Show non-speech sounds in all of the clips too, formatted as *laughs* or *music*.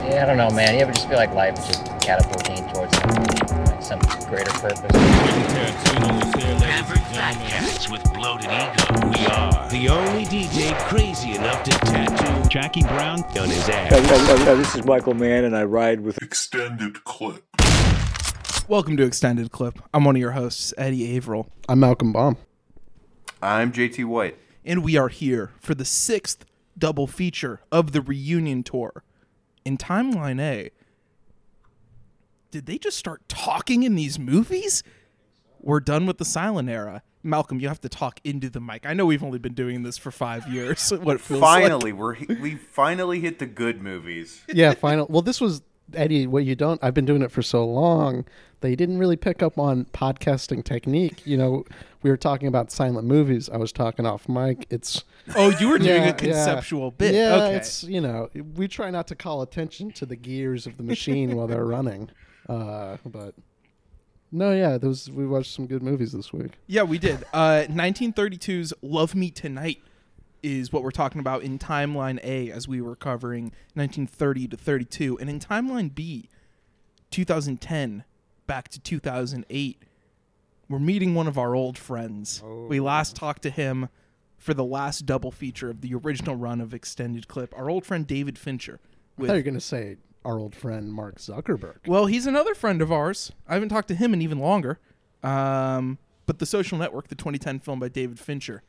Yeah, I don't know, man. You ever just feel like life is just catapulting towards like some greater purpose? Average fat cats with bloated ego. We are the only DJ crazy enough to tattoo Jackie Brown on his ass. this is Michael Mann, and I ride with Extended clip. Welcome to Extended Clip. I'm one of your hosts, Eddie Averill, I'm Malcolm Baum. I'm JT White. and we are here for the sixth double feature of the reunion tour. In Timeline A, did they just start talking in these movies? We're done with the silent era. Malcolm, you have to talk into the mic. I know we've only been doing this for five years. *laughs* What it feels like. Finally, we're we finally hit the good movies. Yeah, final. Well, this was Eddie. What you don't? I've been doing it for so long. They didn't really pick up on podcasting technique. You know, we were talking about silent movies. I was talking off mic. It's Oh, you were doing yeah, a conceptual bit. Yeah, okay. it's you know we try not to call attention to the gears of the machine while they're running. *laughs* Uh, but no, yeah, those we watched some good movies this week. Yeah, we did. Uh, 1932's "Love Me Tonight" is what we're talking about in timeline A, as we were covering 1930 to 32, and in timeline B, 2010 back to 2008. We're meeting one of our old friends. We last talked to him for the last double feature of the original run of extended clip. Our old friend David Fincher. I thought you were gonna say our old friend Mark Zuckerberg. Well, he's another friend of ours. I haven't talked to him in even longer. Um, but The Social Network, the 2010 film by David Fincher,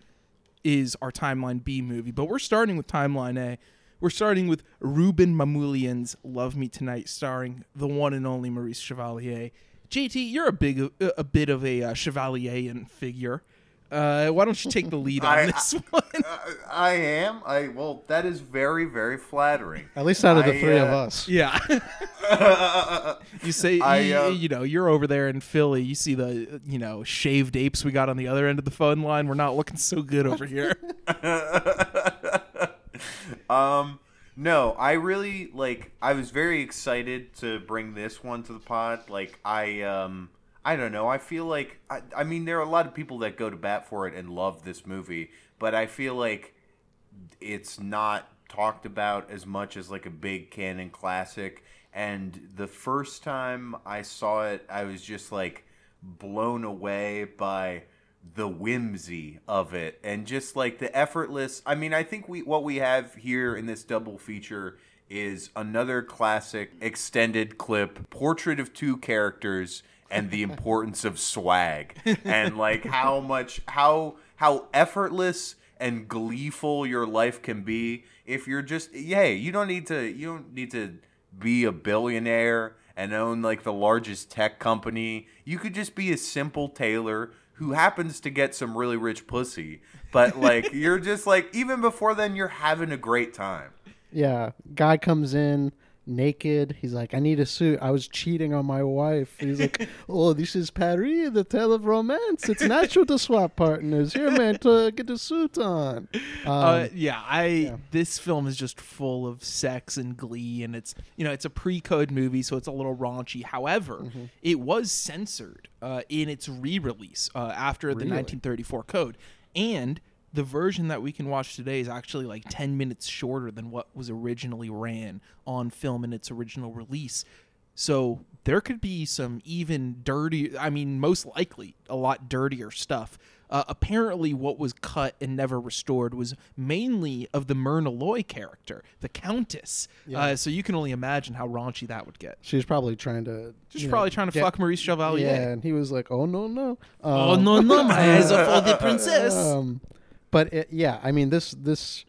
is our Timeline B movie. But we're starting with Timeline A. We're starting with Rouben Mamoulian's Love Me Tonight, starring the one and only Maurice Chevalier. JT, you're a big, a bit of a uh, Chevalier figure. Uh, why don't you take the lead on I- this *laughs* one? I, I am. I well, that is very very flattering. At least out of the I, three of uh, us. Yeah. *laughs* you say I, you, uh, you know you're over there in Philly. You see the you know shaved apes we got on the other end of the phone line. We're not looking so good over here. *laughs* um, no, I really like. I was very excited to bring this one to the pod. Like, I um, I don't know. I feel like I, I mean, there are a lot of people that go to bat for it and love this movie, but I feel like it's not talked about as much as like a big canon classic. And the first time I saw it, I was just like blown away by the whimsy of it and just like the effortless. I mean, I think we what we have here in this double feature is another classic extended clip portrait of two characters and the *laughs* importance of swag and like how much how how effortless and gleeful your life can be if you're just hey you don't need to you don't need to be a billionaire and own like the largest tech company. You could just be a simple tailor who happens to get some really rich pussy but like you're just like even before then you're having a great time. Yeah, guy comes in naked. He's like, "I need a suit. I was cheating on my wife." He's like, *laughs* "Oh, this is Paris, the tale of romance. It's natural to swap partners. Here, man, to get a suit on." Um, uh, yeah, I this film is just full of sex and glee, and it's you know it's a pre-code movie, so it's a little raunchy. However, it was censored uh, in its re-release uh, after the 1934 code, and the version that we can watch today is actually like 10 minutes shorter than what was originally ran on film in its original release. So there could be some even dirty, I mean, most likely a lot dirtier stuff. Uh, apparently, what was cut and never restored was mainly of the Myrna Loy character, the Countess. Uh, so you can only imagine how raunchy that would get. she's probably trying to. She's you know, probably trying to get- fuck Maurice Chevalier. Yeah, and he was like, "Oh no, no." Oh Um, no, no, my eyes are for the *laughs* princess. Um, but it, yeah, I mean this this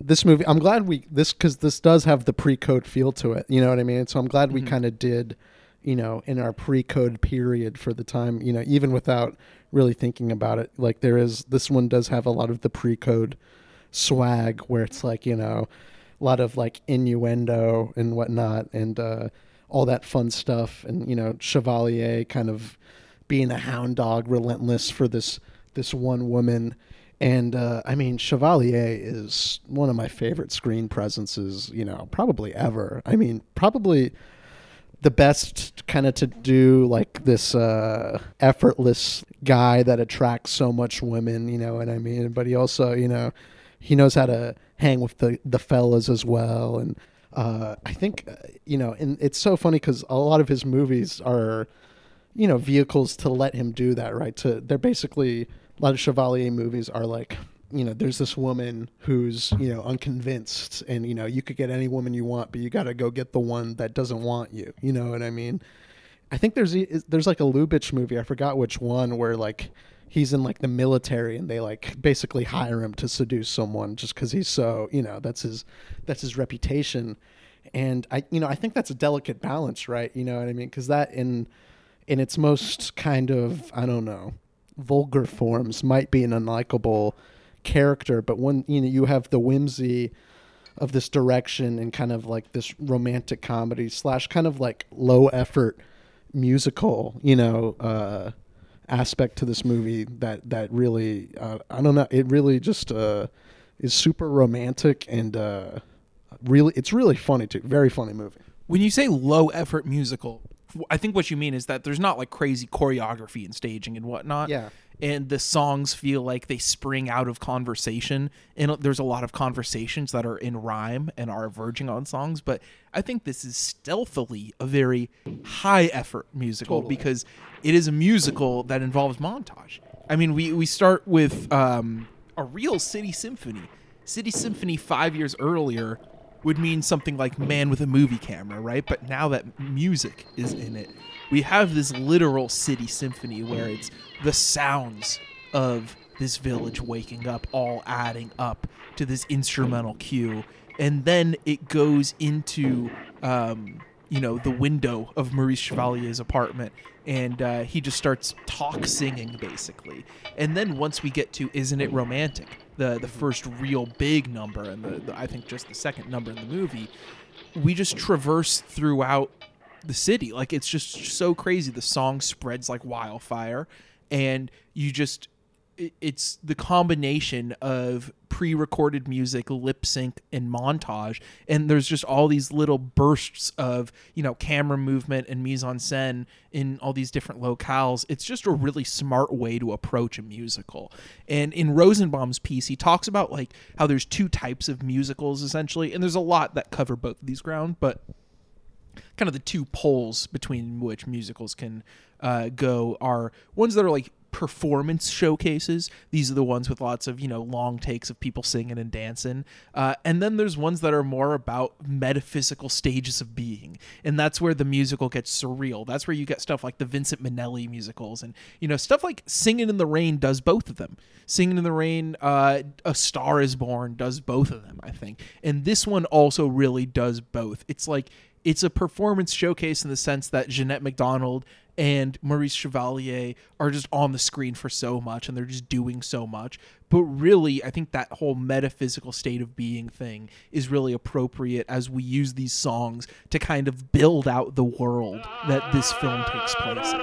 this movie. I'm glad we this because this does have the pre-code feel to it. You know what I mean? So I'm glad we Mm-hmm. kind of did, you know, in our pre-code period for the time. You know, even without really thinking about it, like there is this one does have a lot of the pre-code swag where it's like you know, a lot of like innuendo and whatnot and uh, all that fun stuff and you know Chevalier kind of being a hound dog, relentless for this this one woman. And uh, I mean, Chevalier is one of my favorite screen presences, you know, probably ever. I mean, probably the best kind of to do like this uh, effortless guy that attracts so much women, you know what I mean? But he also, you know, he knows how to hang with the the fellas as well, and uh, I think uh, you know, and it's so funny because a lot of his movies are, you know, vehicles to let him do that. Right? To they're basically a lot of Chevalier movies are like. You know, there's this woman who's you know unconvinced, and you know you could get any woman you want, but you got to go get the one that doesn't want you. You know what I mean? I think there's there's like a Lubitsch movie. I forgot which one where like he's in like the military and they like basically hire him to seduce someone just because he's so you know that's his that's his reputation and i you know i think that's a delicate balance right you know what i mean because that in in its most kind of i don't know vulgar forms might be an unlikable character but when you know you have the whimsy of this direction and kind of like this romantic comedy slash kind of like low effort musical you know uh aspect to this movie that that really uh, I don't know it really just uh, is super romantic and uh, really it's really funny too very funny movie. When you say low effort musical, I think what you mean is that there's not like crazy choreography and staging and whatnot. Yeah. And the songs feel like they spring out of conversation. And there's a lot of conversations that are in rhyme and are verging on songs. But I think this is stealthily a very high effort musical Totally. because it is a musical that involves montage. I mean, we, we start with um, a real city symphony. City Symphony five years earlier would mean something like Man with a Movie Camera, right? But now that music is in it, we have this literal city symphony where it's the sounds of this village waking up all adding up to this instrumental cue. And then it goes into, um, you know, the window of Maurice Chevalier's apartment. And uh, he just starts talk singing, basically. And then once we get to Isn't It Romantic? The the first real big number and the, the I think just the second number in the movie, we just traverse throughout the city. Like it's just so crazy. The song spreads like wildfire, and you just it's the combination of pre-recorded music, lip sync, and montage, and there's just all these little bursts of you know camera movement and mise en scène in all these different locales. It's just a really smart way to approach a musical. And in Rosenbaum's piece, he talks about like how there's two types of musicals essentially, and there's a lot that cover both of these ground, but kind of the two poles between which musicals can uh, go are ones that are like performance showcases. These are the ones with lots of you know long takes of people singing and dancing, uh, and then there's ones that are more about metaphysical stages of being, and that's where the musical gets surreal. That's where you get stuff like the Vincent Minnelli musicals, and you know stuff like Singing in the Rain does both of them. Singing in the Rain, uh, A Star Is Born does both of them, I think, and this one also really does both. It's like it's a performance showcase in the sense that Jeanette MacDonald and Maurice Chevalier are just on the screen for so much and they're just doing so much. But really, I think that whole metaphysical state of being thing is really appropriate as we use these songs to kind of build out the world that this film takes place in.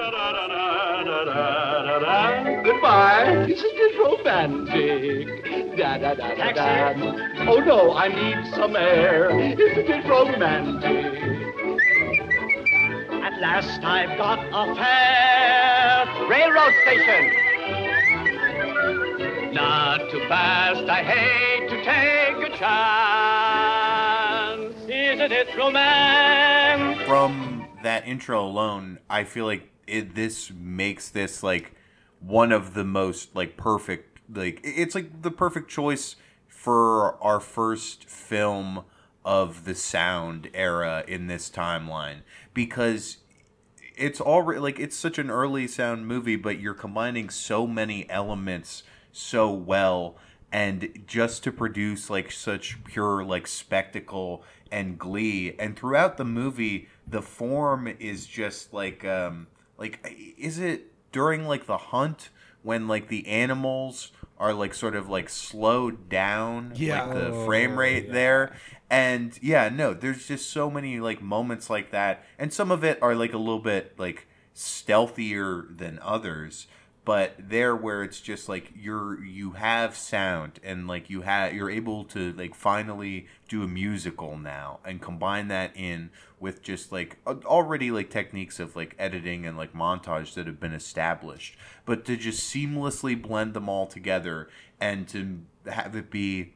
Goodbye. This Isn't it romantic? Da, da, da, da, da. Oh no, I need some air. Isn't it romantic? Last I've got a fare. Railroad station. Not too fast. I hate to take a chance. Isn't it romantic? from that intro alone, I feel like it, this makes this like one of the most like perfect like it's like the perfect choice for our first film of the sound era in this timeline because it's already like it's such an early sound movie but you're combining so many elements so well and just to produce like such pure like spectacle and glee and throughout the movie the form is just like um like is it during like the hunt when like the animals are like sort of like slowed down Yeah. like the frame rate there and yeah no there's just so many like moments like that. And some of it are like a little bit like stealthier than others. But there where it's just like you're you have sound and like you have you're able to like finally do a musical now and combine that in with just like already like techniques of like editing and like montage that have been established. But to just seamlessly blend them all together and to have it be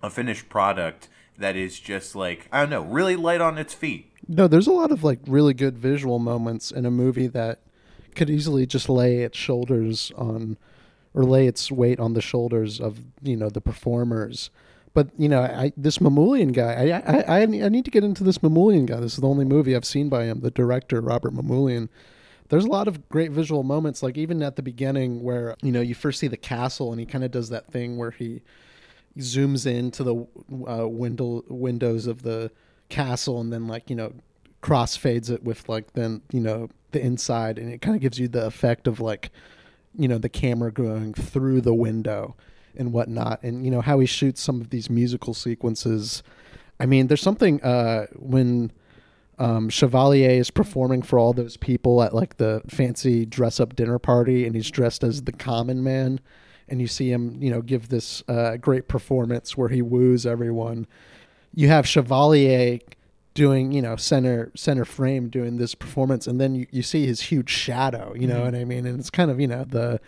a finished product that is just like I don't know, really light on its feet. No, there's a lot of like really good visual moments in a movie that could easily just lay its shoulders on or lay its weight on the shoulders of you know the performers. But you know, I, this Mamoulian guy, I, I I need to get into this Mamoulian guy. This is the only movie I've seen by him. The director Robert Mamoulian. There's a lot of great visual moments, like even at the beginning where you know you first see the castle and he kind of does that thing where he zooms into the uh, window windows of the castle and then like you know crossfades it with like then you know the inside and it kind of gives you the effect of like you know the camera going through the window and whatnot and you know how he shoots some of these musical sequences i mean there's something uh when um, Chevalier is performing for all those people at like the fancy dress up dinner party, and he's dressed as the common man. And you see him, you know, give this uh, great performance where he woos everyone. You have Chevalier doing, you know, center center frame doing this performance, and then you, you see his huge shadow. You know Mm-hmm. what I mean? And it's kind of, you know, the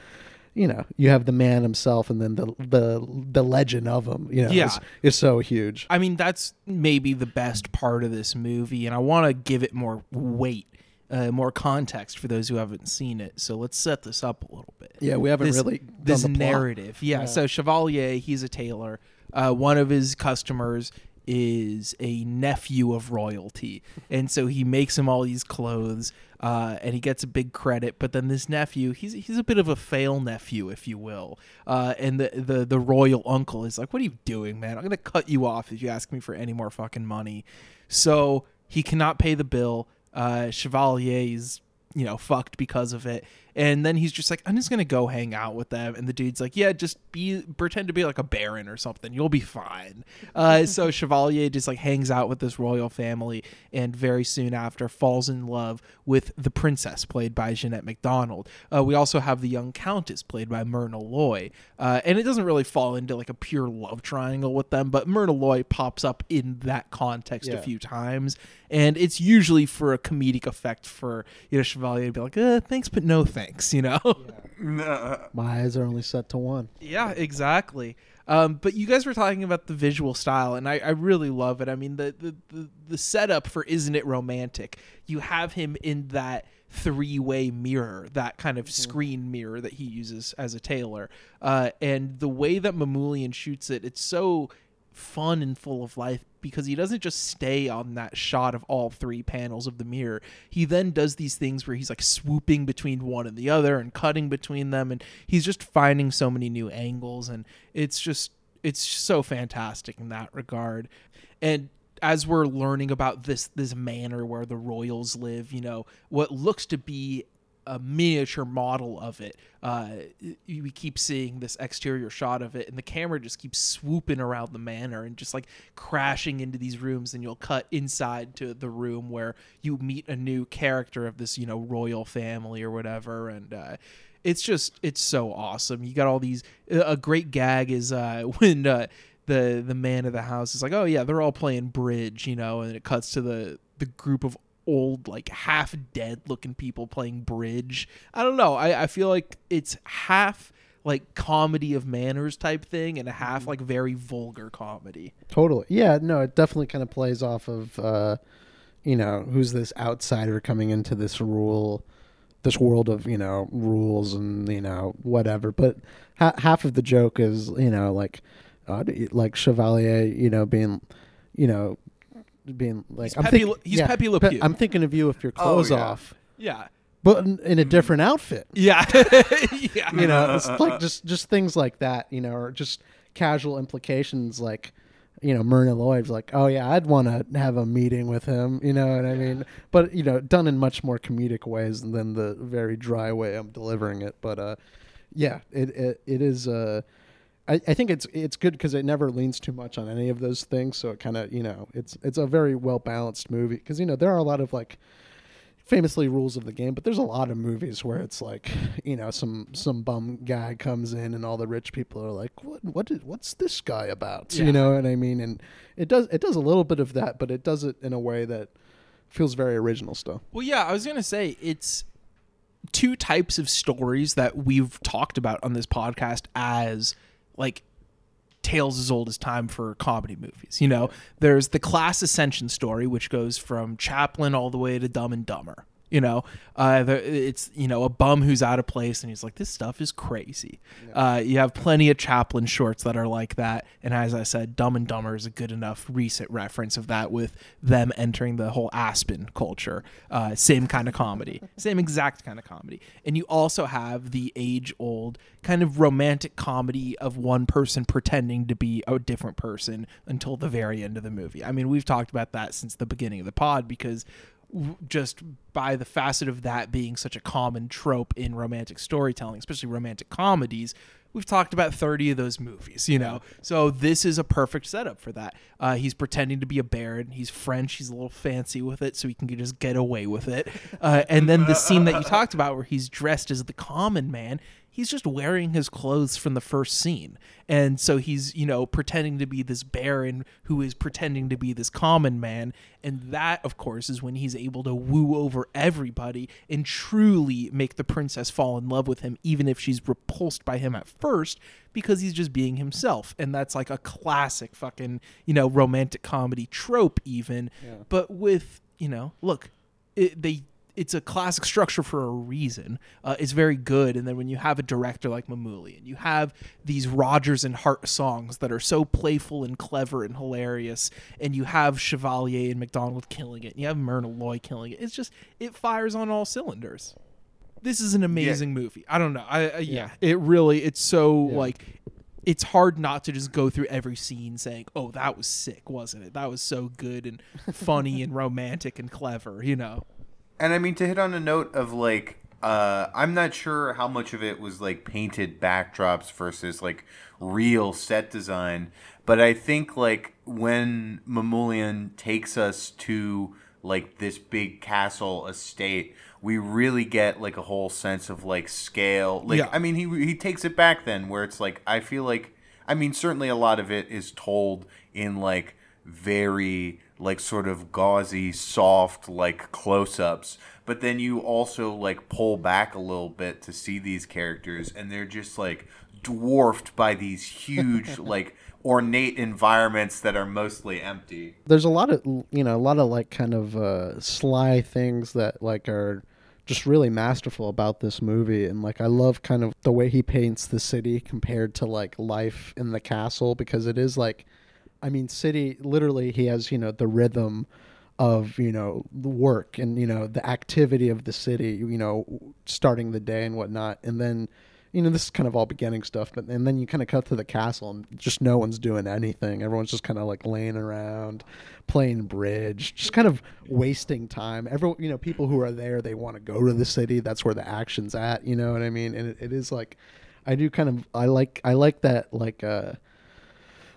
you know, you have the man himself, and then the the the legend of him. You know, Yeah. is, is so huge. I mean, that's maybe the best part of this movie, and I want to give it more weight, uh, more context for those who haven't seen it. So let's set this up a little bit. Yeah, we haven't this, really done this the plot. narrative. Yeah, So Chevalier, he's a tailor. Uh, one of his customers is a nephew of royalty, and so he makes him all these clothes, uh, and he gets a big credit. But then this nephew, he's he's a bit of a fail nephew, if you will. Uh, and the, the the royal uncle is like, "What are you doing, man? I'm gonna cut you off if you ask me for any more fucking money." So he cannot pay the bill. Uh, Chevalier is you know fucked because of it and then he's just like i'm just gonna go hang out with them. And the dude's like yeah just be pretend to be like a baron or something. You'll be fine. Uh, so *laughs* chevalier just like hangs out with this royal family and very soon after falls in love with the princess played by jeanette macdonald uh, we also have the young countess played by myrna loy. Uh, and it doesn't really fall into like a pure love triangle with them but myrna loy pops up in that context a few times. And it's usually for a comedic effect for you know chevalier to be like uh, thanks but no thanks you know? *laughs* My eyes are only set to one. yeah exactly. Um, but you guys were talking about the visual style and i, I really love it. I mean the, the, the, the setup for isn't it romantic you have him in that three-way mirror that kind of screen mirror that he uses as a tailor. Uh, and the way that mamoulian shoots it it's so fun and full of life because he doesn't just stay on that shot of all three panels of the mirror. He then does these things where he's like swooping between one and the other and cutting between them and he's just finding so many new angles and it's just it's so fantastic in that regard. And as we're learning about this this manor where the royals live, you know, what looks to be a miniature model of it. Uh, we keep seeing this exterior shot of it, and the camera just keeps swooping around the manor and just like crashing into these rooms. And you'll cut inside to the room where you meet a new character of this, you know, royal family or whatever. And uh, it's just it's so awesome. You got all these. A great gag is uh, *laughs* when. Uh, the the man of the house is like, oh yeah, they're all playing bridge, you know, and it cuts to the the group of old like half dead looking people playing bridge. I don't know. I I feel like it's half like comedy of manners type thing and a half like very vulgar comedy. Totally. Yeah, no, it definitely kind of plays off of uh you know, who's this outsider coming into this rule this world of, you know, rules and, you know, whatever. But ha- half of the joke is, you know, like uh, like Chevalier, you know, being, you know, being like He's Pepe Le- he's Pepe Le Pe- Pew. I'm thinking of you with your Oh, clothes yeah. off, Yeah. but in, in a different outfit. *laughs* Yeah. *laughs* yeah. you know it's like just just things like that you know or just casual implications like you know myrna lloyd's like oh yeah i'd want to have a meeting with him you know what i mean but you know done in much more comedic ways than the very dry way i'm delivering it but uh yeah it it, it is uh I, I think it's it's good because it never leans too much on any of those things, so it kind of you know it's it's a very well balanced movie because you know there are a lot of like famously rules of the game, but there's a lot of movies where it's like, you know, some some bum guy comes in and all the rich people are like, what what is, what's this guy about? Yeah. You know what I mean? And it does it does a little bit of that, but it does it in a way that feels very original still. Well, yeah, I was gonna say it's two types of stories that we've talked about on this podcast as like tales as old as time for comedy movies. You know, there's the class ascension story, which goes from Chaplin all the way to Dumb and Dumber. You know, uh, it's you know a bum who's out of place, and he's like, "This stuff is crazy." Uh, you have plenty of Chaplin shorts that are like that, and as I said, Dumb and Dumber is a good enough recent reference of that with them entering the whole Aspen culture. Uh, same kind of comedy, *laughs* same exact kind of comedy, and you also have the age-old kind of romantic comedy of one person pretending to be a different person until the very end of the movie. I mean, we've talked about that since the beginning of the pod because just by the facet of that being such a common trope in romantic storytelling, especially romantic comedies, we've talked about 30 of those movies, you know? So this is a perfect setup for that. Uh, he's pretending to be a baron. He's French. He's a little fancy with it, so he can just get away with it. Uh, and then the scene that you talked about where he's dressed as the common man, he's just wearing his clothes from the first scene. And so he's, you know, pretending to be this baron who is pretending to be this common man. And that, of course, is when he's able to woo over everybody and truly make the princess fall in love with him, even if she's repulsed by him at first, because he's just being himself. And that's like a classic fucking, you know, romantic comedy trope, even. But with, you know, look, it, they it's a classic structure for a reason. Uh, it's very good, and then when you have a director like Mamoulian, you have these Rodgers and Hart songs that are so playful and clever and hilarious, and you have Chevalier and MacDonald killing it, and you have Myrna Loy killing it. It's just it fires on all cylinders. This is an amazing movie. I don't know. I, I yeah. it really it's so like it's hard not to just go through every scene saying, "Oh, that was sick, wasn't it? That was so good and funny and romantic and clever," you know. And I mean to hit on a note of like uh, I'm not sure how much of it was like painted backdrops versus like real set design, but I think like when Mamoulian takes us to like this big castle estate, we really get like a whole sense of like scale. Like Yeah. I mean, he he takes it back then where it's like I feel like I mean certainly a lot of it is told in like very like sort of gauzy, soft like close-ups, but then you also like pull back a little bit to see these characters and they're just like dwarfed by these huge *laughs* like ornate environments that are mostly empty. there's a lot of you know a lot of like kind of uh sly things that like are just really masterful about this movie and like i love kind of the way he paints the city compared to like life in the castle because it is like i mean city literally he has you know the rhythm of you know the work and you know the activity of the city you know starting the day and whatnot. And then you know this is kind of all beginning stuff but and then you kind of cut to the castle and just no one's doing anything. Everyone's just kind of like laying around playing bridge just kind of wasting time. Everyone you know people who are there they want to go to the city. That's where the action's at you know what i mean? And it, it is like i do kind of i like i like that like uh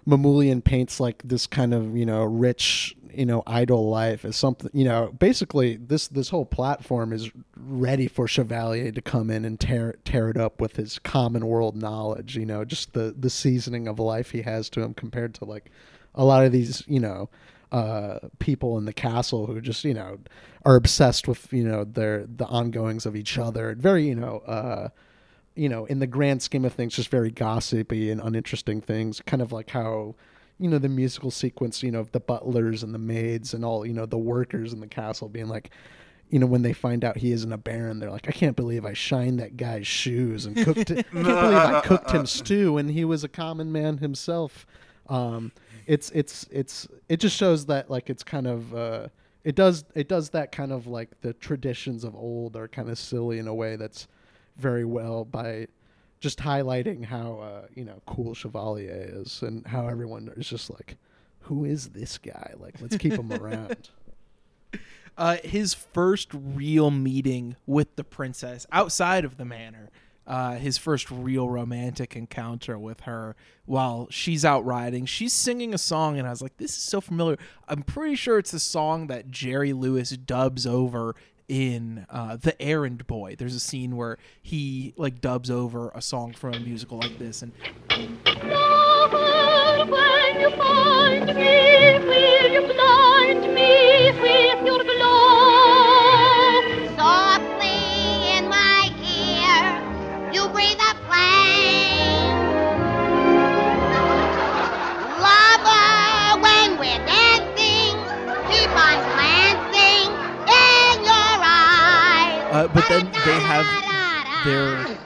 Mamoulian paints like this kind of you know rich you know idle life as something you know basically this this whole platform is ready for Chevalier to come in and tear tear it up with his common world knowledge you know just the the seasoning of life he has to him compared to like a lot of these you know uh people in the castle who just you know are obsessed with you know their the ongoings of each other. Very you know uh you know, in the grand scheme of things, just very gossipy and uninteresting things. Kind of like how, you know, the musical sequence, you know, of the butlers and the maids and all, you know, the workers in the castle being like, you know, when they find out he isn't a baron, they're like, I can't believe I shined that guy's shoes and cooked it. I can't believe I *laughs* cooked him stew and he was a common man himself. Um, it's it's it's it just shows that like it's kind of uh, it does it does that kind of like the traditions of old are kind of silly in a way that's very well by just highlighting how uh, you know cool Chevalier is and how everyone is just like, who is this guy? Like, let's keep him *laughs* around. uh, his first real meeting with the princess outside of the manor. Uh, his first real romantic encounter with her while she's out riding. She's singing a song, and I was like, this is so familiar. I'm pretty sure it's a song that Jerry Lewis dubs over in uh, The Errand Boy. There's a scene where he like dubs over a song from a musical like this, and Lover, Uh, but then they have their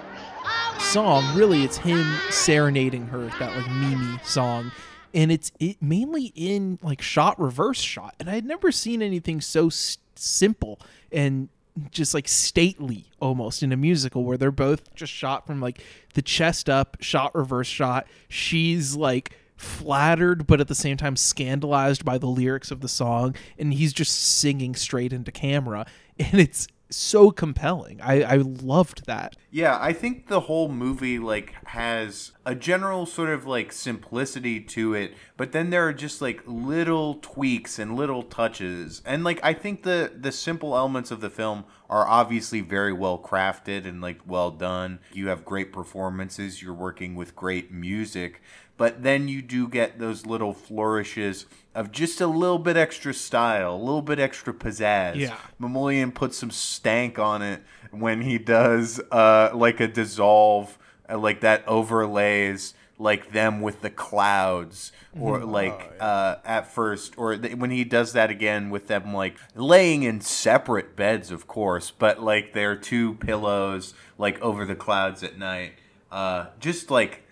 song. Really, it's him serenading her, that like Mimi song, and it's it mainly in like shot reverse shot. And I had never seen anything so s- simple and just like stately almost in a musical where they're both just shot from like the chest up, shot reverse shot. She's like flattered but at the same time scandalized by the lyrics of the song and he's just singing straight into camera *laughs* and it's so compelling. I, I loved that. Yeah, I think the whole movie like has a general sort of like simplicity to it, but then there are just like little tweaks and little touches. And like I think the the simple elements of the film are obviously very well crafted and like well done. You have great performances, you're working with great music, but then you do get those little flourishes of just a little bit extra style, a little bit extra pizzazz. Yeah. Mamoulian puts some stank on it when he does uh, like a dissolve, uh, like that overlays like them with the clouds, or like uh, at first, or th- when he does that again with them like laying in separate beds, of course, but like their two pillows like over the clouds at night. Uh, just like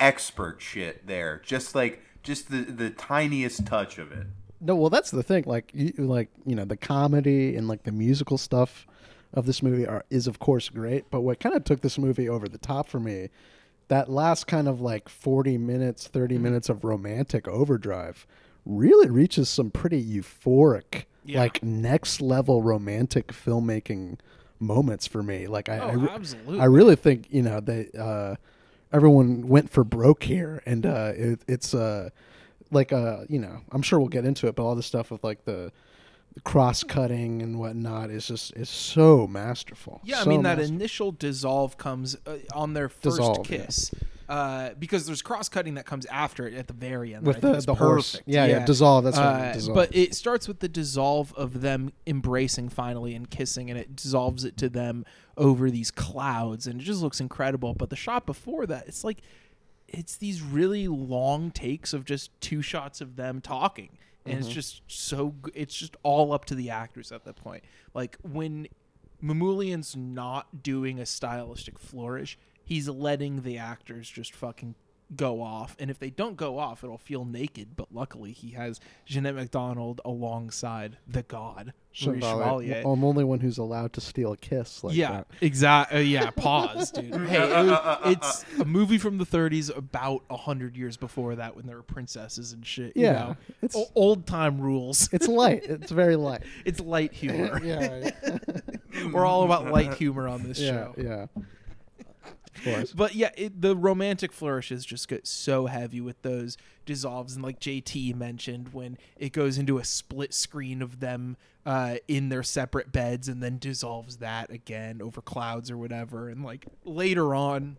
expert shit there, just like just the the tiniest touch of it. No, well, that's the thing. Like, you, like you know, the comedy and like the musical stuff of this movie are is of course great. But what kind of took this movie over the top for me, that last kind of like forty minutes, 30 Mm-hmm. minutes of romantic overdrive, really reaches some pretty euphoric, Yeah. like next level romantic filmmaking moments for me. Like, I, Oh, I, absolutely. I really think you know they. Uh, everyone went for broke here, and uh, it, it's uh, like uh, you know, I'm sure we'll get into it, but all the stuff with like the, the cross cutting and whatnot is just is so masterful. Yeah, I So mean that initial dissolve comes uh, on their first Dissolve, yeah. kiss, uh, because there's cross cutting that comes after it at the very end. With the- the horse. perfect. Yeah, yeah, dissolve, that's I Uh, dissolve. But it starts with the dissolve of them embracing finally and kissing, and it dissolves it to them over these clouds, and it just looks incredible. But the shot before that, it's like it's these really long takes of just two shots of them talking and Mm-hmm. it's just so it's just all up to the actors at that point like when Mamoulian's not doing a stylistic flourish he's letting the actors just fucking go off and if they don't go off it'll feel naked but luckily he has Jeanette MacDonald alongside the god Maurice Chevalier. I'm only one who's allowed to steal a kiss. Like yeah, exactly. Uh, yeah, pause, dude. *laughs* Hey, it was- it's a movie from the 30s, about a hundred years before that, when there were princesses and shit. you Yeah, know? it's- O- old time rules. It's light. *laughs* It's very light. it's light humor. *laughs* yeah, We're all about light humor on this yeah, show. yeah. Course. But yeah, it, the romantic flourishes just get so heavy with those dissolves, and like JT mentioned, when it goes into a split screen of them uh, in their separate beds, and then dissolves that again over clouds or whatever, and like later on,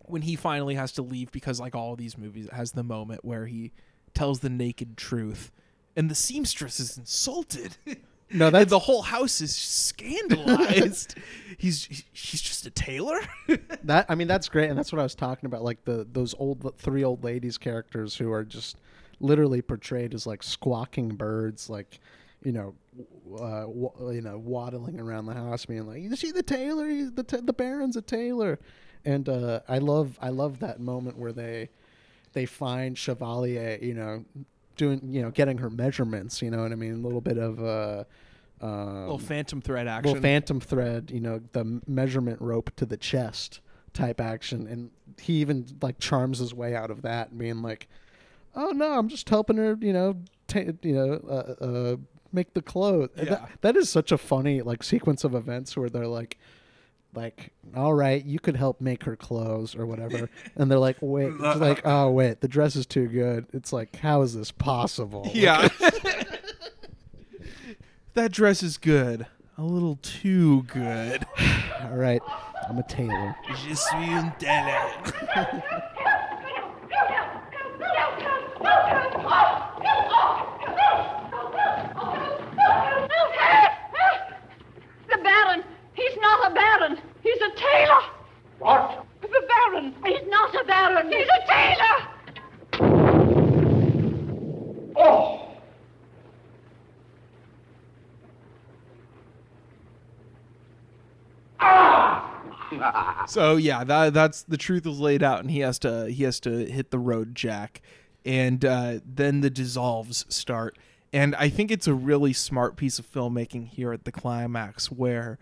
when he finally has to leave because like all these movies, has the moment where he tells the naked truth, and the seamstress is insulted. *laughs* No, And the whole house is scandalized. *laughs* he's he's just a tailor. *laughs* that. I mean, that's great, and that's what I was talking about. Like the those old three old ladies characters who are just literally portrayed as like squawking birds, like you know, uh, wa- you know, waddling around the house, being like, "You see the tailor? He's the ta- the Baron's a tailor." And uh, I love I love that moment where they they find Chevalier, you know, doing you know getting her measurements. You know what I mean? A little bit of uh, um, little phantom thread action. little phantom thread, you know, the measurement rope to the chest type action, and he even like charms his way out of that, and being like, "Oh no, I'm just helping her, you know, ta you know, uh, uh, make the clothes." Yeah. That, that is such a funny like sequence of events where they're like. Like, all right, you could help make her clothes or whatever, *laughs* and they're like, wait, it's *laughs* like, oh wait, the dress is too good. It's like, how is this possible? *laughs* Yeah. that dress is good. A little too good. *sighs* all right, I'm a tailor. Je suis un tailor. The Baron! He's not a Baron! He's a tailor! What? The Baron! He's not a Baron! He's a tailor! Oh. So yeah, that that's the truth is laid out, and he has to he has to hit the road, Jack, and uh, then the dissolves start, and I think it's a really smart piece of filmmaking here at the climax where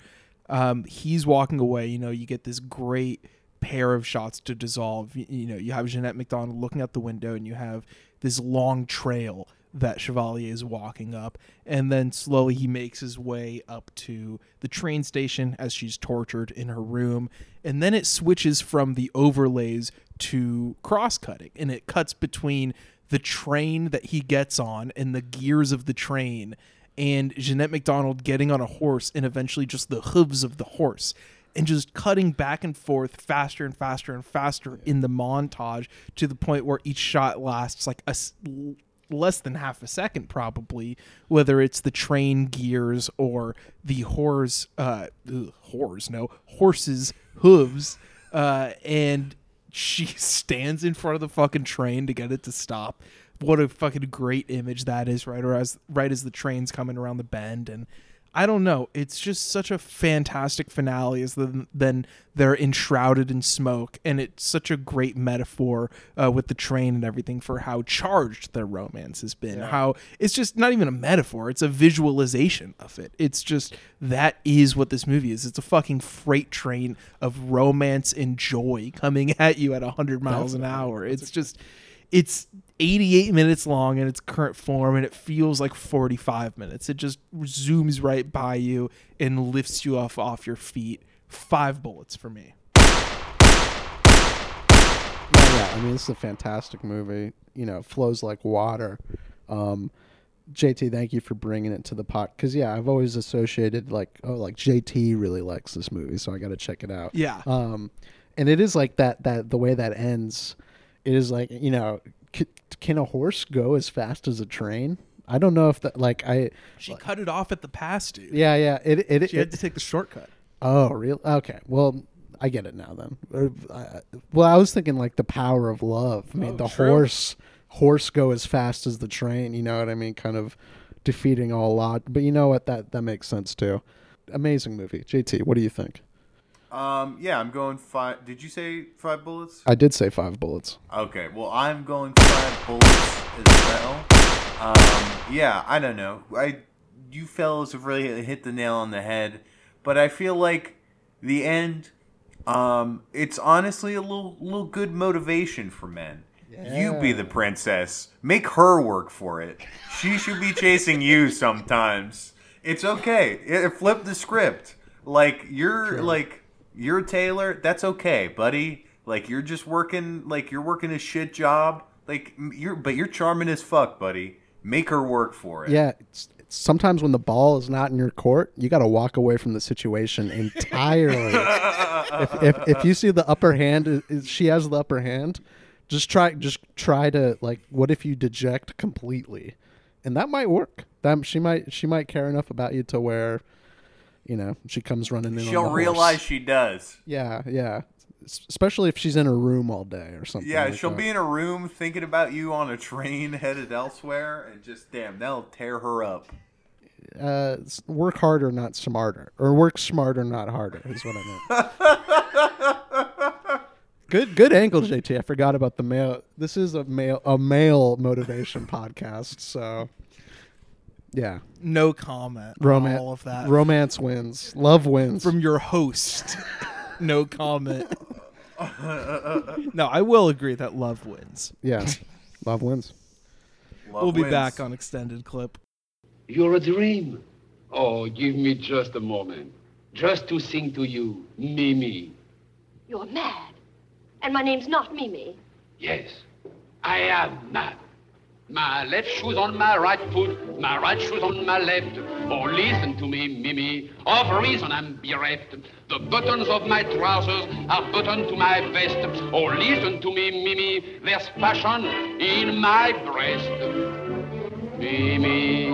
um, he's walking away. You know, you get this great pair of shots to dissolve. You, you know, you have Jeanette MacDonald looking out the window, and you have this long trail that Chevalier is walking up, and then slowly he makes his way up to the train station as she's tortured in her room, and then it switches from the overlays to cross cutting, and it cuts between the train that he gets on and the gears of the train, and Jeanette MacDonald getting on a horse, and eventually just the hooves of the horse. And just cutting back and forth faster and faster and faster in the montage to the point where each shot lasts like a s- less than half a second probably whether it's the train gears or the horse uh ugh, horse no horses hooves uh and she *laughs* stands in front of the fucking train to get it to stop what a fucking great image that is right or as right as the train's coming around the bend and I don't know. It's just such a fantastic finale as then then they're enshrouded in smoke, and it's such a great metaphor uh, with the train and everything for how charged their romance has been. How it's just not even a metaphor; it's a visualization of it. It's just that is what this movie is. It's a fucking freight train of romance and joy coming at you at hundred miles an hour. It's just it's 88 minutes long in its current form and it feels like 45 minutes it just zooms right by you and lifts you off off your feet five bullets for me Yeah, yeah, I mean, this is a fantastic movie. You know, flows like water. Um, JT, thank you for bringing it to the pot. Because yeah, I've always associated like, oh, like JT really likes this movie, so I got to check it out. Yeah. Um, and it is like that. That the way that ends, it is like you know, c- can a horse go as fast as a train? I don't know if that like I. she cut it off at the pass dude Yeah, yeah. It it, she had to take the shortcut Oh, real? Okay. Well, I get it now then. Uh, well, I was thinking like the power of love. I mean, Oh, the true. horse horse go as fast as the train. You know what I mean? Kind of defeating all odds. But you know what? That that makes sense too. Amazing movie. JT, what do you think? Um, yeah, I'm going five. Did you say five bullets? I did say five bullets. Okay, well, I'm going five bullets as well. Um, yeah, I don't know. I, you fellas have really hit the nail on the head, but I feel like the end. Um, it's honestly a little, little good motivation for men. Yeah. You be the princess. Make her work for it. She should be chasing you sometimes. It's okay. It, flip the script. Like you're like you're tailor. That's okay, buddy. Like you're just working. Like you're working a shit job. Like you're, but you're charming as fuck, buddy. Make her work for it. Yeah. It's, it's sometimes when the ball is not in your court, you got to walk away from the situation entirely. if, if if you see the upper hand, she has the upper hand. Just try, just try to like. What if you deject completely, and that might work. That she might, she might care enough about you to where, you know, she comes running in. on the She'll horse. realize she does. Yeah, yeah. Especially if she's in her room all day or something. Yeah, like she'll that. be in a room thinking about you on a train *laughs* headed elsewhere, and just damn, that'll tear her up. uh, work harder, not smarter, or work smarter, not harder, is what I meant. *laughs* good, good angle, JT. I forgot about the male. This is a male, a male motivation *laughs* podcast. So, yeah, no comment romance, on all of that romance wins, love wins. from your host *laughs* no comment *laughs* no i will agree that love wins yeah, love wins. Love we'll be wins. back on extended clip You're a dream. Oh, give me just a moment. Just to sing to you, Mimi. You're mad. And my name's not Mimi. Yes, I am mad. My left shoe's on my right foot, my right shoe's on my left. Oh, listen to me, Mimi. Of reason I'm bereft. The buttons of my trousers are buttoned to my vest. Oh, listen to me, Mimi. There's passion in my breast. Mimi,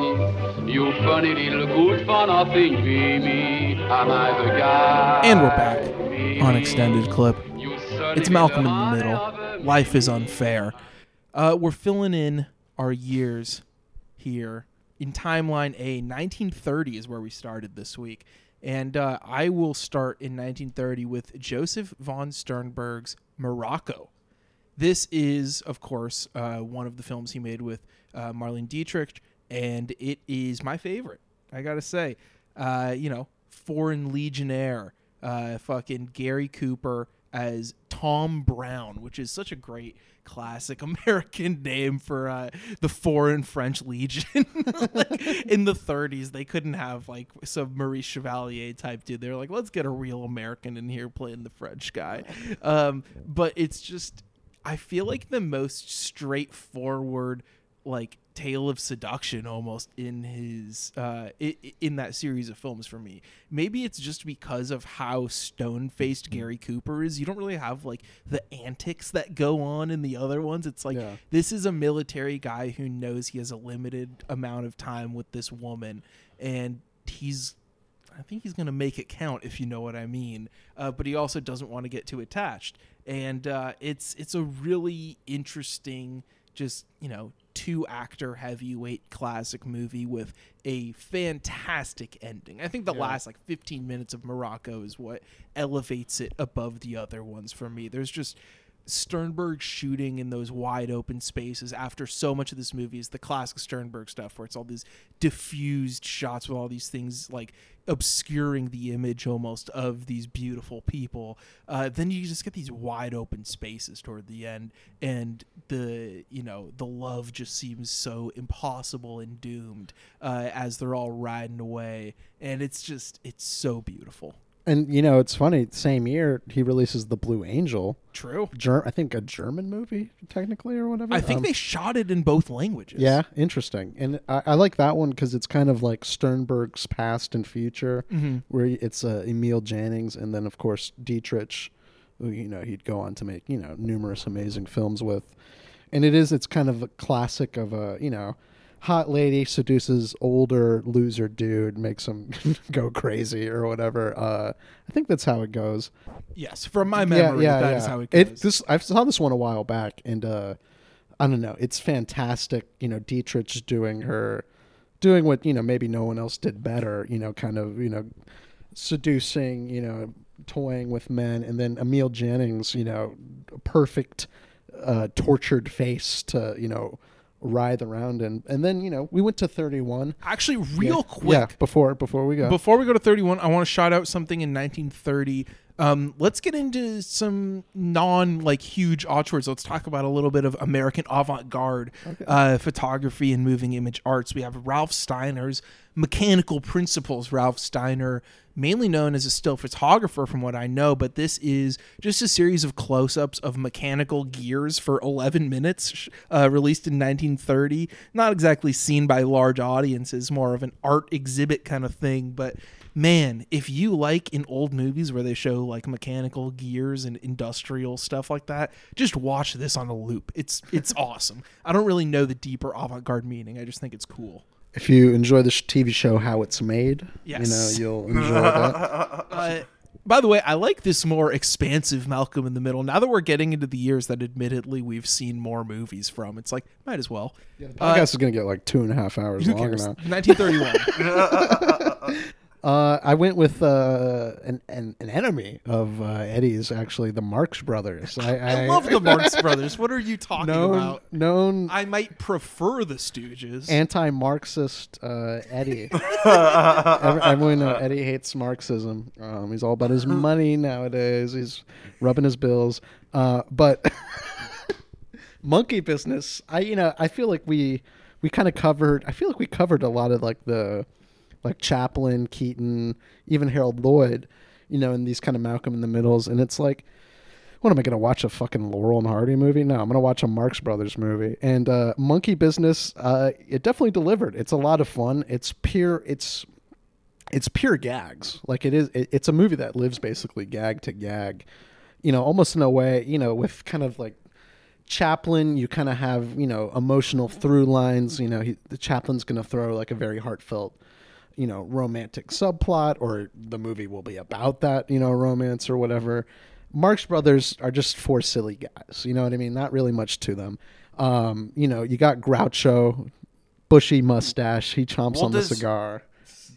you funny little good for nothing, Mimi. Am I the guy? And we're back on extended clip You it's malcolm in the middle honey of a life is unfair uh, we're filling in our years here in timeline a 1930 is where we started this week And uh, I will start in 1930 with Josef von Sternberg's Morocco. This is, of course, uh, one of the films he made with uh, Marlene Dietrich, and it is my favorite. I gotta say, uh, you know, Foreign Legionnaire, uh, fucking Gary Cooper as Tom Brown, which is such a great classic *laughs* American name for uh, the Foreign French Legion. *laughs* like, in the 30s, they couldn't have like some Maurice Chevalier type dude. They're like, let's get a real American in here playing the French guy. *laughs* Um, but it's just, I feel like the most straightforward like tale of seduction almost in his uh in that series of films for me. Maybe it's just because of how stone-faced gary cooper is. You don't really have like the antics that go on in the other ones. It's like Yeah. this is a military guy who knows he has a limited amount of time with this woman and he's I think he's going to make it count if you know what I mean. Uh, but he also doesn't want to get too attached, and uh, it's it's a really interesting, just you know, two actor heavyweight classic movie with a fantastic ending. I think the last like 15 minutes of Morocco is what elevates it above the other ones for me. There's just Sternberg shooting in those wide open spaces after so much of this movie is the classic Sternberg stuff where it's all these diffused shots with all these things like obscuring the image almost of these beautiful people. Uh, then you just get these wide open spaces toward the end and the you know the love just seems so impossible and doomed uh, as they're all riding away and it's just it's so beautiful. And you know, it's funny. Same year, he releases the Blue Angel. True. Ger- I think a German movie, technically, or whatever. I think Um, they shot it in both languages. Yeah, interesting. And I, I like that one because it's kind of like Sternberg's past and future, where it's uh, Emil Jannings, and then of course Dietrich, who you know he'd go on to make you know numerous amazing films with. And it is it's kind of a classic of a you know hot lady seduces older loser dude, makes him *laughs* go crazy or whatever. Uh, I think that's how it goes. Yes, from my memory, yeah that is how it goes. this I saw this one a while back, and uh, I don't know. It's fantastic. You know, Dietrich doing her, doing what you know maybe no one else did better. You know, kind of you know, seducing. You know, toying with men, and then Emil Jannings. You know, perfect, uh, tortured face to you know writhe around in, and then you know we went to thirty one. Actually, real yeah. quick, Yeah, before before we go. before we go to 31, I want to shout out something in 1930. Um, let's get into some non like huge auteurs. Let's talk about a little bit of American avant garde uh, photography and moving image arts. We have Ralph Steiner's Mechanical Principles. Ralph Steiner, mainly known as a still photographer, from what I know, but this is just a series of close ups of mechanical gears for 11 minutes, uh, released in 1930. Not exactly seen by large audiences, more of an art exhibit kind of thing, but man, if you like in old movies where they show like mechanical gears and industrial stuff like that, just watch this on a loop. It's it's *laughs* awesome. I don't really know the deeper avant-garde meaning. I just think it's cool. If you enjoy the TV show How It's Made, Yes. you know you'll enjoy that. *laughs* Uh, by the way, I like this more expansive Malcolm in the Middle. Now that we're getting into the years that admittedly we've seen more movies from, it's like might as well. The podcast is going to get like two and a half hours Who long cares? now. 1931. *laughs* Uh, I went with uh, an, an an enemy of uh, Eddie's, actually, the Marx Brothers. I, I love the *laughs* Marx Brothers. What are you talking known about? known I might prefer the Stooges. anti-Marxist uh, Eddie. *laughs* Every- Everyone know Eddie hates Marxism. Um, he's all about his money nowadays. He's rubbing his bills. Uh, but *laughs* monkey business. I you know I feel like we we kind of covered. I feel like we covered a lot of like the like Chaplin, Keaton, even Harold Lloyd. You know, in these kind of Malcolm in the Middles, and it's like what am I going to watch a fucking Laurel and Hardy movie? No, I'm going to watch a Marx Brothers movie. And uh, Monkey Business, uh, it definitely delivered. It's a lot of fun. It's pure. It's it's pure gags. Like it is. It, it's a movie that lives basically gag to gag. You know, almost in a way. You know, with kind of like Chaplin, you kind of have you know emotional through lines. You know, he, the Chaplin's going to throw like a very heartfelt you know romantic subplot or the movie will be about that you know romance or whatever marx brothers are just four silly guys you know what i mean not really much to them um you know you got groucho bushy mustache he chomps Well, on does- the cigar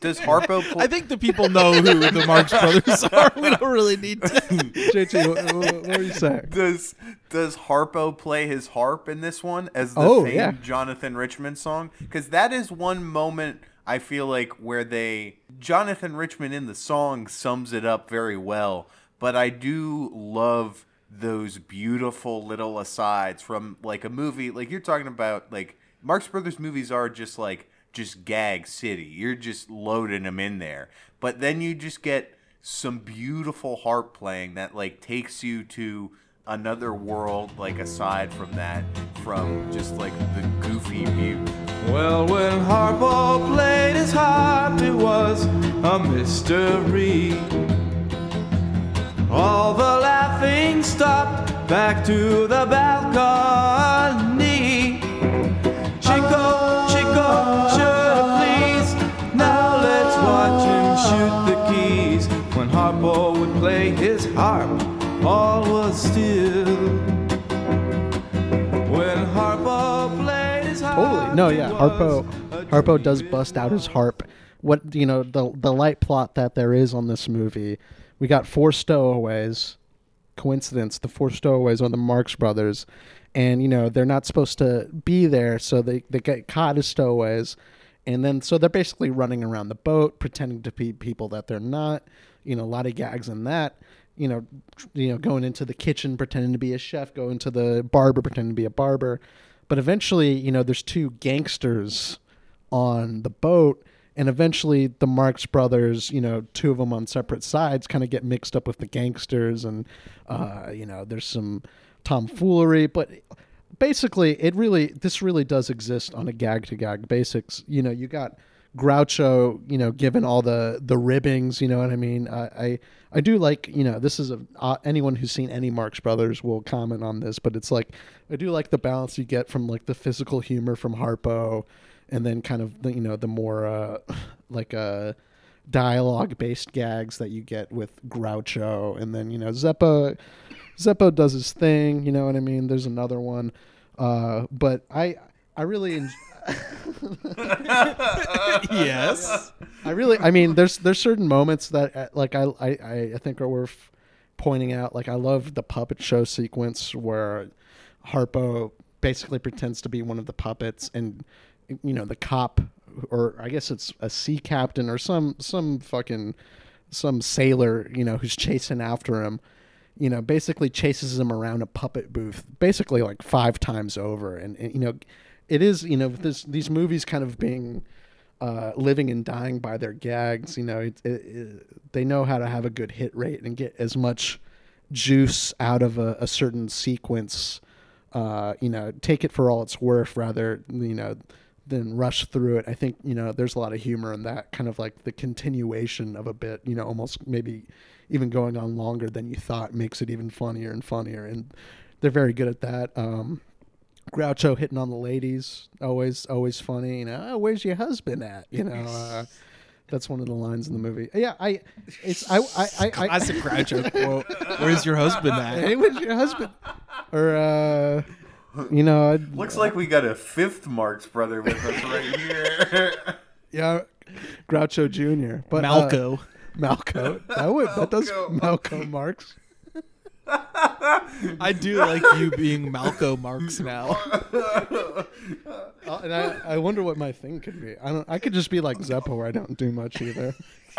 does Harpo *laughs* play? I think the people know who the Marx *laughs* Brothers are. We don't really need to. *laughs* JT, what, what, what were you saying? does does Harpo play his harp in this one as the Oh, famed yeah. Jonathan Richman song? Because that is one moment I feel like where they Jonathan Richman in the song sums it up very well. But I do love those beautiful little asides from like a movie like you're talking about like Marx Brothers movies are just like just gag city. You're just loading them in there. But then you just get some beautiful harp playing that like takes you to another world like aside from that from just like the goofy mute Well, when Harpo played his harp, it was a mystery. All the laughing stopped back to the balcony. Chico, Chico, sure, please. Now let's watch him shoot the keys. When Harpo would play his harp, Totally. No, yeah. Harpo Harpo does bust out his harp. What you know, the the light plot that there is on this movie, we got four stowaways. Coincidence, the four stowaways are the Marx brothers. And, you know, they're not supposed to be there, so they, they get caught as stowaways. And then so they're basically running around the boat, pretending to be people that they're not. You know, a lot of gags in that. You know, you know, going into the kitchen pretending to be a chef, going to the barber pretending to be a barber. But eventually, you know, there's two gangsters on the boat, and eventually the Marx brothers, you know, two of them on separate sides, kind of get mixed up with the gangsters, and uh, you know, there's some tomfoolery, but basically, it really this really does exist on a gag to gag basics. You know, you got Groucho, you know, given all the the ribbings, you know what I mean. I I, I do like, you know, this is a uh, anyone who's seen any Marx Brothers will comment on this, but it's like I do like the balance you get from like the physical humor from Harpo, and then kind of the you know the more uh, *sighs* like uh dialogue based gags that you get with Groucho, and then you know Zeppo Zeppo does his thing, you know what I mean. There's another one, uh, but I I really. En- *laughs* yes. I really, I mean, there's there's certain moments that uh, like I I I think are worth pointing out. Like I love the puppet show sequence where Harpo basically pretends to be one of the puppets, and you know the cop, or I guess it's a sea captain or some some fucking some sailor, you know, who's chasing after him. You know, basically chases him around a puppet booth, basically like five times over, and, and you know, it is you know this these movies kind of being uh, living and dying by their gags. You know, it, it, it, they know how to have a good hit rate and get as much juice out of a, a certain sequence. Uh, you know, take it for all it's worth rather, you know, than rush through it. I think, you know, there's a lot of humor in that kind of like the continuation of a bit, you know, almost maybe even going on longer than you thought makes it even funnier and funnier. And they're very good at that. Um, Groucho hitting on the ladies, always, always funny. You know, oh, where's your husband at? You know, *laughs* uh, that's one of the lines in the movie. Yeah, I, it's I, I, *laughs* I, I Classic Groucho *laughs* quote. Where's your husband at? Hey, where's your husband? Or, uh, you know, I'd- looks like we got a fifth Marx brother with us right here yeah, Groucho Jr. But uh, Malco. Malco. That would that does Malco. Malco Marx. I do like you being Malco Marx now. Uh, and I, I wonder what my thing could be. I don't. I could just be like Zeppo, where I don't do much either.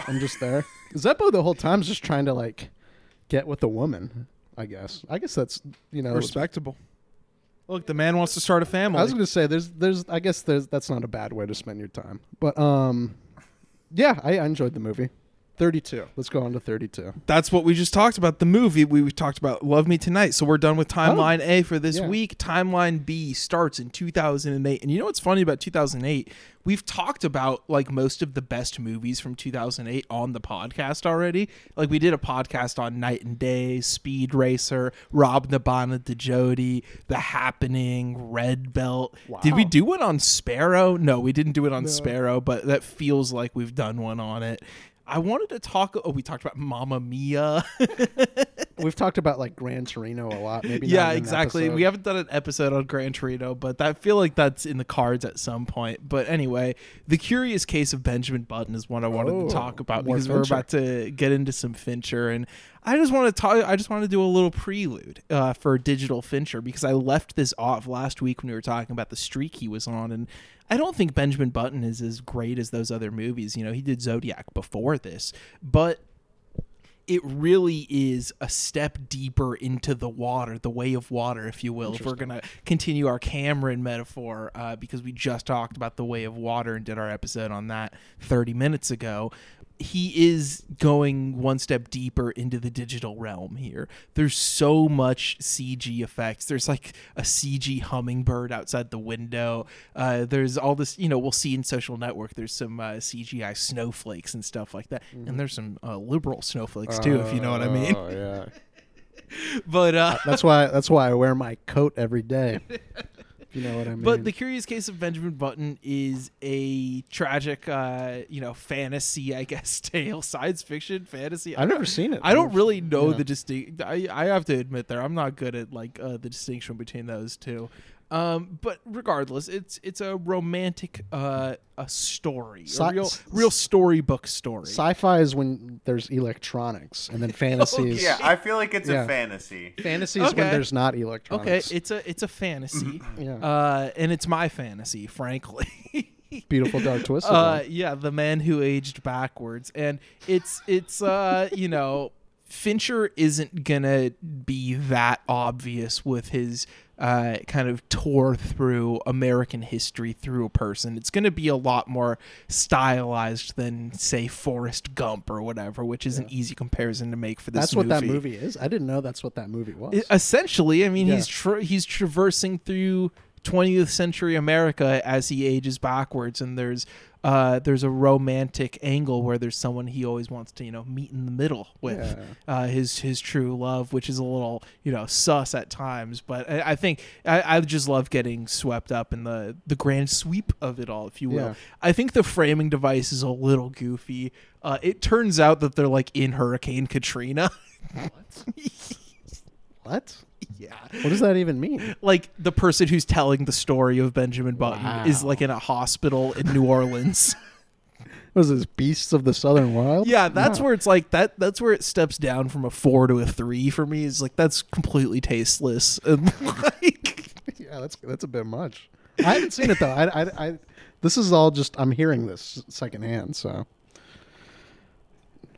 I'm just there. Zeppo the whole time is just trying to like get with a woman. I guess. I guess that's you know. Respectable. Look, the man wants to start a family. I was gonna say there's there's I guess there's that's not a bad way to spend your time. But um, yeah, I, I enjoyed the movie. Thirty two. Let's go on to thirty two. That's what we just talked about. The movie we, we talked about Love Me Tonight. So we're done with oh, timeline A for this yeah. week. Timeline B starts in 2008. And you know what's funny about 2008? We've talked about like most of the best movies from 2008 on the podcast already. Like we did a podcast on Night and Day, Speed Racer, Rob Nabana to Jody, The Happening, Red Belt. Did we do one on Sparrow? No, we didn't do it on Sparrow, but that feels like we've done one on it. I wanted to talk. Oh, we talked about Mamma Mia. *laughs* We've talked about like Gran Torino a lot. Maybe yeah, exactly. We haven't done an episode on Gran Torino, but I feel like that's in the cards at some point. But anyway, the curious case of Benjamin Button is one I wanted Oh, to talk about because we're about to get into some Fincher, and I just want to talk. I just want to do a little prelude uh, for digital Fincher because I left this off last week when we were talking about the streak he was on, and I don't think Benjamin Button is as great as those other movies. You know, he did Zodiac before this, but it really is a step deeper into the water, the way of water, if you will. If we're gonna continue our Cameron metaphor, uh, because we just talked about the way of water and did our episode on that 30 minutes ago. He is going one step deeper into the digital realm here. There's so much CG effects. There's like a CG hummingbird outside the window. Uh, there's all this, you know, we'll see in Social Network. There's some uh, CGI snowflakes and stuff like that, and there's some uh, liberal snowflakes too, if you know what I mean. Oh yeah. *laughs* But uh, That's why. That's why I wear my coat every day. *laughs* if you know what I mean. But the curious case of Benjamin Button is a tragic, uh, you know, fantasy, I guess, *laughs* tale, science fiction, fantasy. I've never seen it. I don't really know yeah. the distinct. I, I have to admit there, I'm not good at like uh, the distinction between those two. Um, but regardless, it's it's a romantic uh, a story, Sci- a real real storybook story. Sci-fi is when there's electronics, and then *laughs* fantasy is Yeah, I feel like it's Yeah. a fantasy. fantasy is when there's not electronics. Okay, electronics. it's a it's a fantasy, Yeah. uh, and it's my fantasy, frankly. *laughs* Beautiful dark *laughs* twist. uh yeah the man who aged backwards and it's it's uh you know fincher isn't gonna be that obvious with his uh kind of tour through american history through a person it's gonna be a lot more stylized than say forrest gump or whatever which is an easy comparison to make for this movie. That's what that movie is. I didn't know that's what that movie was. it- essentially, I mean, Yeah. he's tra- he's traversing through 20th century America as he ages backwards, and there's uh, there's a romantic angle where there's someone he always wants to you know meet in the middle with Yeah. uh, his his true love, which is a little you know sus at times, but I, I think I, I just love getting swept up in the the grand sweep of it all, if you will. Yeah. I think the framing device is a little goofy. Uh, it turns out that they're like in Hurricane Katrina. What? *laughs* What? *laughs* yeah. What does that even mean? like the person who's telling the story of Benjamin Button is like in a hospital in New Orleans. *laughs* Was this Beasts of the Southern Wild? yeah, that's where it's like that. That's where it steps down from a four to a three for me. Is like that's completely tasteless. *laughs* And like, Yeah, that's that's a bit much. I haven't seen it though. I, I, I this is all just I'm hearing this secondhand. So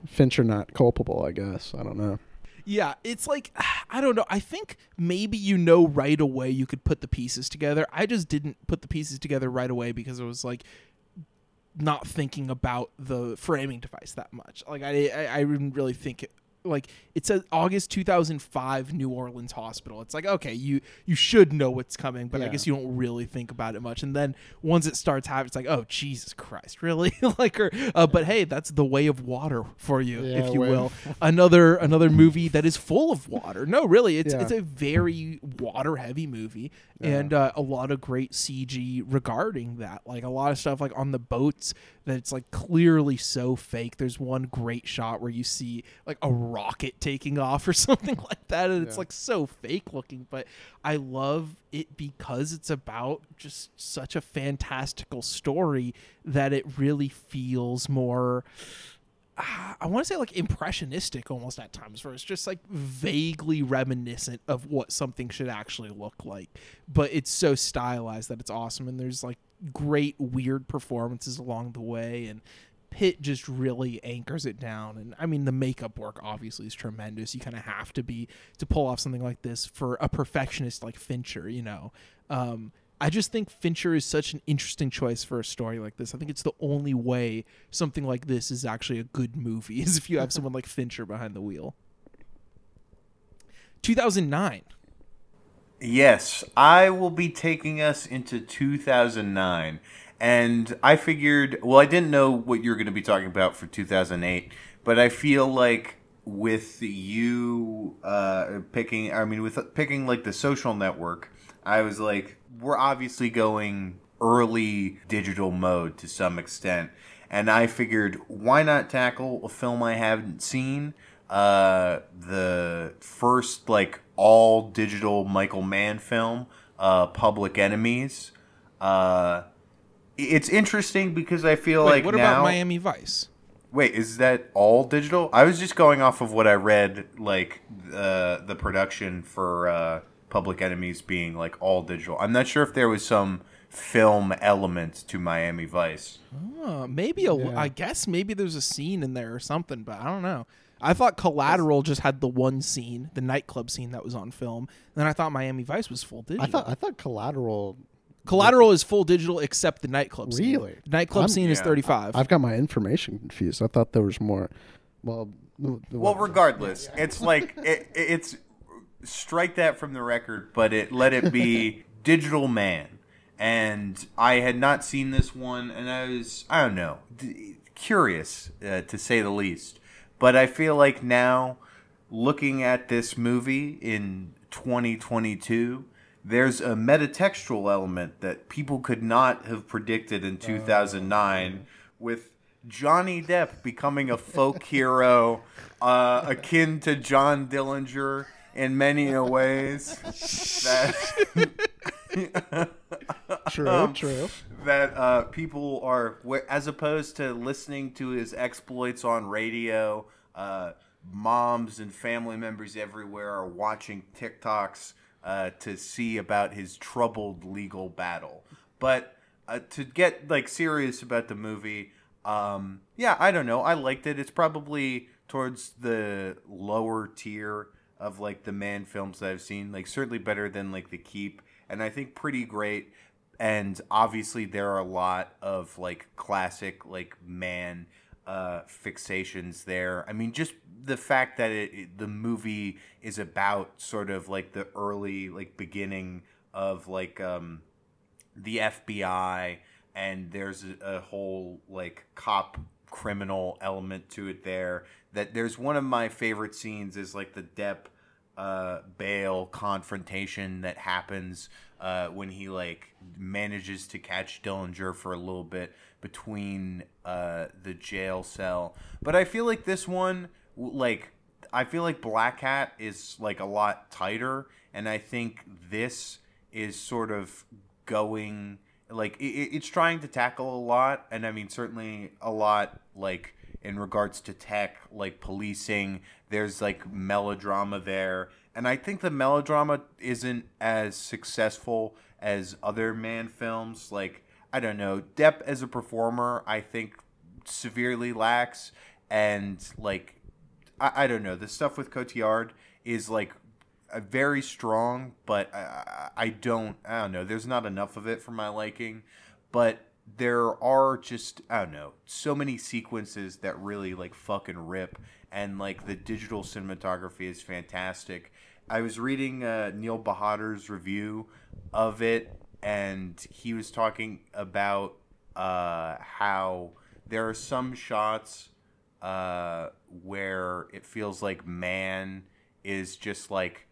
Fincher not culpable, I guess. I don't know. Yeah, it's like *sighs* I don't know. I think maybe you know right away you could put the pieces together. I just didn't put the pieces together right away because it was like not thinking about the framing device that much. Like I, I, I didn't really think. Like it says August 2005 New Orleans hospital. It's like okay, you you should know what's coming, but I guess you don't really think about it much. And then once it starts happening, it's like oh Jesus Christ, *laughs* really? like or uh, but hey, that's the way of water for you, Yeah, if you way will. *laughs* another another movie that is full of water. No, really, it's Yeah. it's a very water heavy movie and uh, a lot of great CG regarding that. Like a lot of stuff like on the boats that it's like clearly so fake. There's one great shot where you see like a rocket taking off or *laughs* something like that and it's like so fake looking, but I love it because it's about just such a fantastical story that it really feels more ah, I want to say like impressionistic almost at times, where it's just like vaguely reminiscent of what something should actually look like. But it's so stylized that it's awesome, and there's like great weird performances along the way, and Pitt just really anchors it down. And I mean, the makeup work obviously is tremendous. You kind of have to be to pull off something like this for a perfectionist like Fincher, you know. Um, I just think Fincher is such an interesting choice for a story like this. I think it's the only way something like this is actually a good movie *laughs* is if you have someone like Fincher behind the wheel. 2009. Yes, I will be taking us into 2009. And I figured, well, I didn't know what you were going to be talking about for 2008, but I feel like with you uh, picking, I mean, with picking like the social network, I was like, we're obviously going early digital mode to some extent. And I figured, why not tackle a film I haven't seen? uh, the first like all digital Michael Mann film, uh, Public Enemies. Uh, it's interesting because I feel Wait, like what now. about Miami Vice? Wait, is that all digital? I was just going off of what I read, like uh, the production for uh, Public Enemies being like all digital. I'm not sure if there was some film element to Miami Vice. Oh, maybe a. I Yeah. guess maybe there's a scene in there or something, but I don't know. I thought Collateral just had the one scene, the nightclub scene that was on film. And then I thought Miami Vice was full digital. I thought I thought Collateral. Collateral is full digital except the nightclub scene. Really? The nightclub I'm- scene is 35. I've got my information confused. I thought there was more. Well, the- the- Well, regardless, it's like *laughs* it, it's strike that from the record, but it let it be *laughs* Digital Mann, and I had not seen this one, and I was I don't know d- curious uh, to say the least, but I feel like now looking at this movie in 2022. There's a metatextual element that people could not have predicted in 2009 with Johnny Depp becoming a folk hero uh, akin to John Dillinger in many a ways. That *laughs* true, um, true. that uh, people are, as opposed to listening to his exploits on radio, uh, moms and family members everywhere are watching TikToks uh, to see about his troubled legal battle. But uh, to get like serious about the movie, um, yeah, I don't know. I liked it. It's probably towards the lower tier of like the Mann films that I've seen. Like certainly better than like The Keep, and I think pretty great. And obviously there are a lot of like classic like Mann uh, fixations there. I mean, just the fact that it, it- the movie is about sort of like the early like beginning of like um, the FBI, and there's a, a whole like cop criminal element to it there. That there's one of my favorite scenes is like the Depp uh, Bale confrontation that happens uh, when he like manages to catch Dillinger for a little bit between uh, the jail cell. But I feel like this one, like I feel like Black Hat is like a lot tighter, and I think this is sort of going like it, it- it's trying to tackle a lot, and I mean certainly a lot like in regards to tech, like policing. There's like melodrama there, and I think the melodrama isn't as successful as other Mann films. Like I don't know, Depp as a performer, I think severely lacks, and like I, I don't know. The stuff with Cotillard is like very strong, but I, I- don't I don't know. There's not enough of it for my liking, but there are just I don't know so many sequences that really like fucking rip, and like the digital cinematography is fantastic. I was reading uh, Neil Bahadur's review of it, and he was talking about uh, how there are some shots uh, where it feels like Mann is just like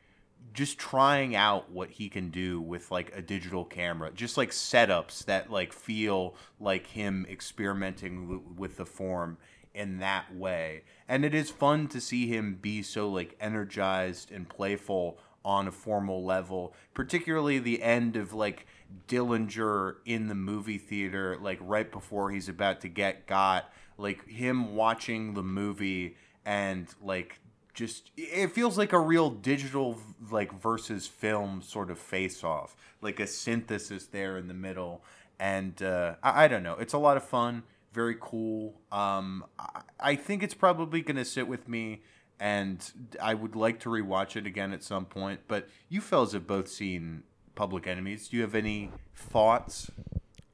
just trying out what he can do with like a digital camera just like setups that like feel like him experimenting w- with the form in that way. And it is fun to see him be so like energized and playful on a formal level particularly the end of like dillinger in the movie theater like right before he's about to get got like him watching the movie and like just it feels like a real digital like versus film sort of face off like a synthesis there in the middle. And uh, I, I don't know. It's a lot of fun. Very cool. Um, I, I think it's probably going to sit with me and i would like to rewatch it again at some point. But you fellas have both seen public enemies. Do you have any thoughts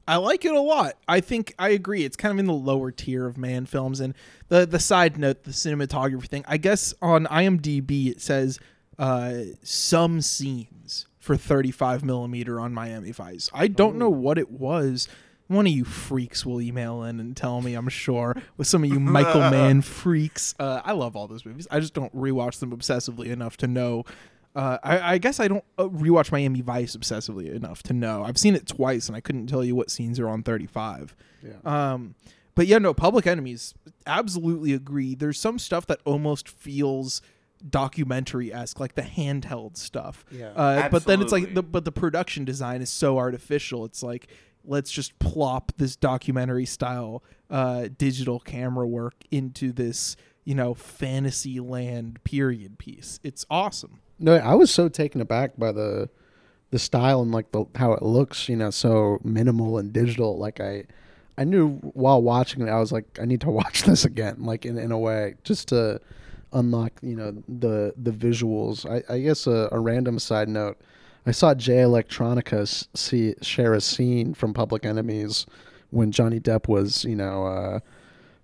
I like it a lot. I think I agree. It's kind of in the lower tier of Mann films. And the the side note, the cinematography thing. I guess on IMDb it says uh, some scenes for 35 millimeter on Miami Vice. I don't know what it was. One of you freaks will email in and tell me. I'm sure with some of you Michael *laughs* Mann freaks. Uh, I love all those movies. I just don't rewatch them obsessively enough to know uh, I, I guess I don't uh, rewatch Miami Vice obsessively enough to know. I've seen it twice, and I couldn't tell you what scenes are on 35. Yeah. Um, but yeah, no, Public Enemies, absolutely agree. There's some stuff that almost feels documentary esque, like the handheld stuff. Yeah. Uh, but then it's like the but the production design is so artificial. It's like let's just plop this documentary style uh, digital camera work into this you know fantasy land period piece. It's awesome. No, I was so taken aback by the the style and like the how it looks, you know, so minimal and digital. Like I I knew while watching it, I was like, I need to *laughs* watch this again, like in, in a way, just to unlock, you know, the the visuals. I, I guess a, a random side note, I saw Jay Electronica see share a scene from Public Enemies when Johnny Depp was, you know, uh,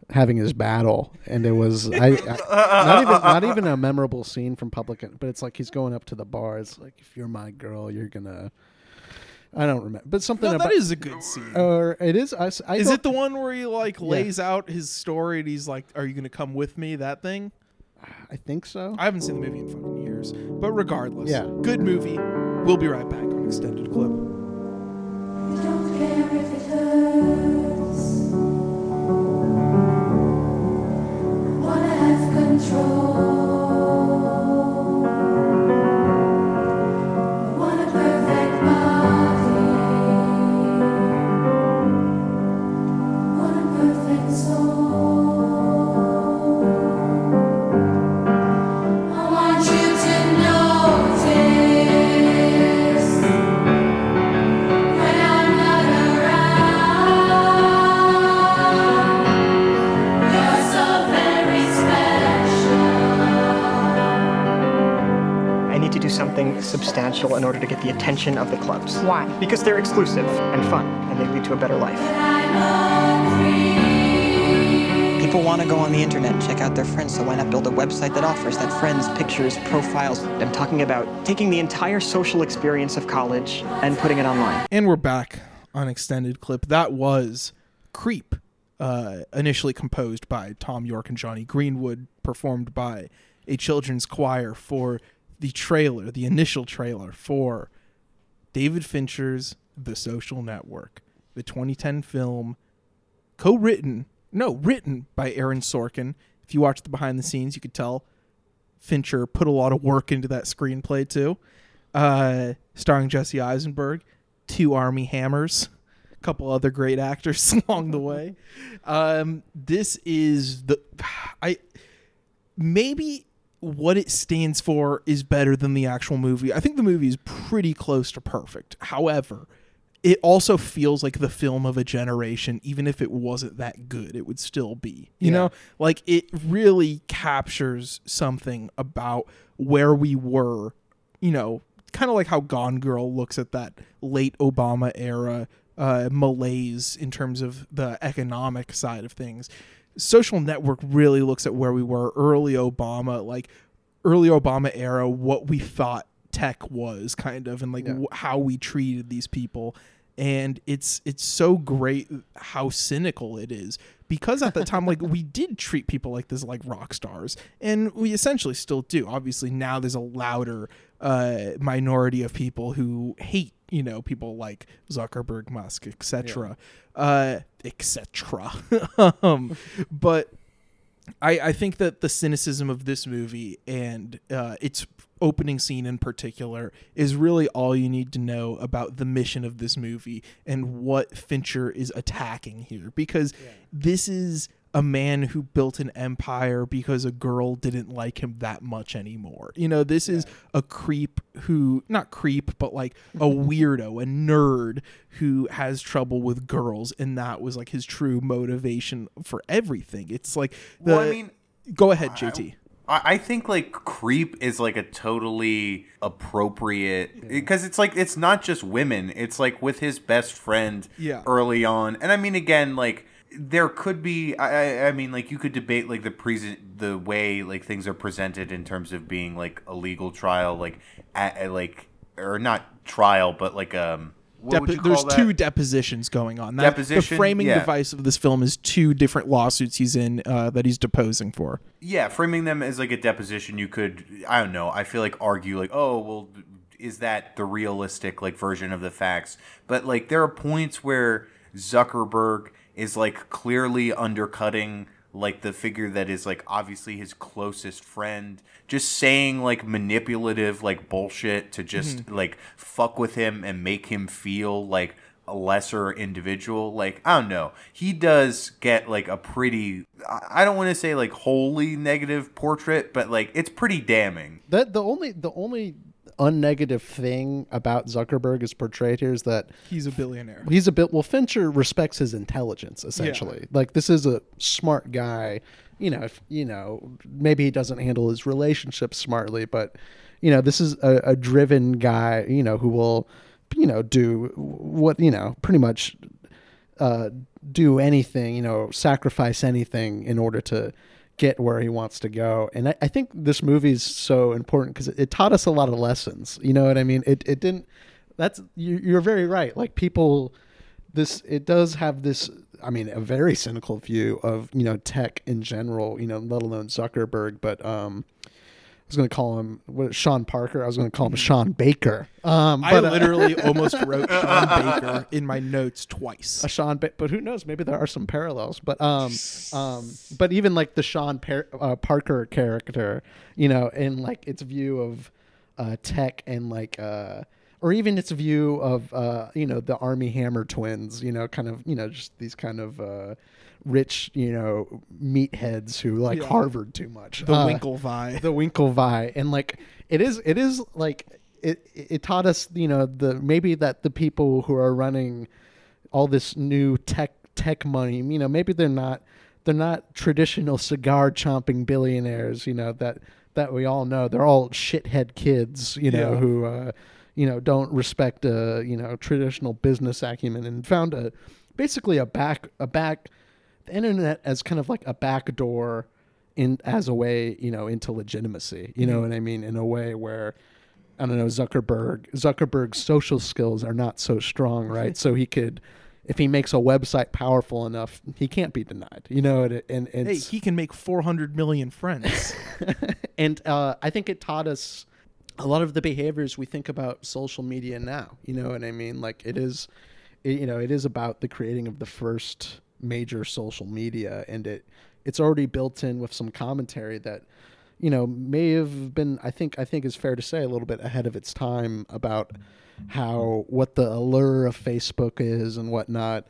having his battle, and it was I, I *laughs* not even not even a memorable scene from Public, but it's like he's going up to the bar. It's like if you're my girl, you're gonna. I don't remember, but something No, about that is a good scene. or it is. I, I is it the one where he like lays out his story and he's like, "Are you gonna come with me?" That thing. I think so. I haven't seen the movie in fucking years, but regardless, Yeah. good movie. We'll be right back on extended clip. Control. Substantial in order to get the attention of the clubs. Why? Because they're exclusive and fun, and they lead to a better life. People want to go on the internet and check out their friends, so why not build a website that offers that friends, pictures, profiles? I'm talking about taking the entire social experience of college and putting it online. And we're back on extended clip. That was Creep, uh, initially composed by Thom Yorke and Jonny Greenwood, performed by a children's choir for the trailer, the initial trailer for David Fincher's The Social Network, the 2010 film, co written, no, written by Aaron Sorkin. If you watch the behind the scenes, you could tell Fincher put a lot of work into that screenplay too. Uh, starring Jesse Eisenberg, two Armie Hammers, a *laughs* couple other great actors *laughs* along the way. *laughs* Um, this is the *sighs* I maybe what it stands for is better than the actual movie. I think the movie is pretty close to perfect. However, it also feels like the film of a generation even if it wasn't that good it would still be you Yeah. know like it really captures something about where we were you know kind of like how gone girl looks at that late obama era uh, malaise in terms of the economic side of things social network really looks at where we were early obama like early obama era what we thought tech was kind of and like Yeah. wh- how we treated these people and it's it's so great how cynical it is because at the time like we *laughs* did treat people like this like rock stars and we essentially still do obviously now there's a louder uh minority of people who hate you know people like zuckerberg musk etc uh etc *laughs* um but I, I think that the cynicism of this movie and uh, its opening scene in particular is really all you need to know about the mission of this movie and what Fincher is attacking here. Because this is a man who built an empire because a girl didn't like him that much anymore. You know, this is a creep who, not creep, but like a *laughs* weirdo, a nerd who has trouble with girls. And that was like his true motivation for everything. It's like the. Well, I mean, go ahead, JT. I, I think like creep is like a totally appropriate because it's like it's not just women. It's like with his best friend Yeah. early on, and I mean again like there could be I, I mean like you could debate like the present the way like things are presented in terms of being like a legal trial like at, like or not trial but like um what would Depo- you there's call that? two depositions going on. That, the framing Yeah. device of this film is two different lawsuits he's in uh, that he's deposing for. yeah framing them as like a deposition you could i don't know i feel like argue like oh well is that the realistic like version of the facts but like there are points where zuckerberg is like clearly undercutting like the figure that is like obviously his closest friend. Just saying like manipulative like bullshit to just mm-hmm. like fuck with him and make him feel like a lesser individual like i don't know. He does get like a pretty i I don't want to say like wholly negative portrait but like it's pretty damning. That the only the only unnegative thing about Zuckerberg is portrayed here is that He's a billionaire. he's a bit well Fincher respects his intelligence essentially. Like this is a smart guy. You know, if you know, maybe he doesn't handle his relationships smartly, but you know, this is a, a driven guy, you know, who will, you know, do what, you know, pretty much uh, do anything, you know, sacrifice anything in order to get where he wants to go. And I, I think this movie is so important because it, it taught us a lot of lessons. You know what I mean? It it didn't. That's you, you're very right. Like people, this it does have this. I mean, a very cynical view of you know tech in general. You know, let alone Zuckerberg, but um. I was going to call him what, Sean Parker. I was going to call him Sean Baker. Um, I but, uh, literally *laughs* almost wrote *laughs* Sean Baker in my notes twice. a Sean, ba- but who knows? Maybe there are some parallels. But um, um, but even like the Sean Par- uh, Parker character, you know, in like its view of uh, tech and like uh, or even its view of uh, you know, the Armie Hammer twins, you know, kind of you know, just these kind of uh, rich, you know, meatheads who like Yeah. Harvard too much. The Uh, Winklevi. the Winklevi, and like it is, it is like it. It taught us, you know, the maybe that the people who are running all this new tech tech money, you know, maybe they're not they're not traditional cigar chomping billionaires, you know, that that we all know. They're all shithead kids, you know, Yeah. who uh, you know don't respect uh, you know traditional business acumen and found a basically a back a back the internet as kind of like a backdoor in as a way you know into legitimacy you know Mhm. what i mean in a way where i don't know zuckerberg zuckerberg's social skills are not so strong right so he could if he makes a website powerful enough he can't be denied you know and, and, and hey, he can make 400 million friends. *laughs* and uh, I think it taught us a lot of the behaviors we think about social media now. You know what I mean? Like it is, it, you know, it is about the creating of the first major social media, and it it's already built in with some commentary that you know may have been I think I think is fair to say a little bit ahead of its time about how what the allure of Facebook is and whatnot.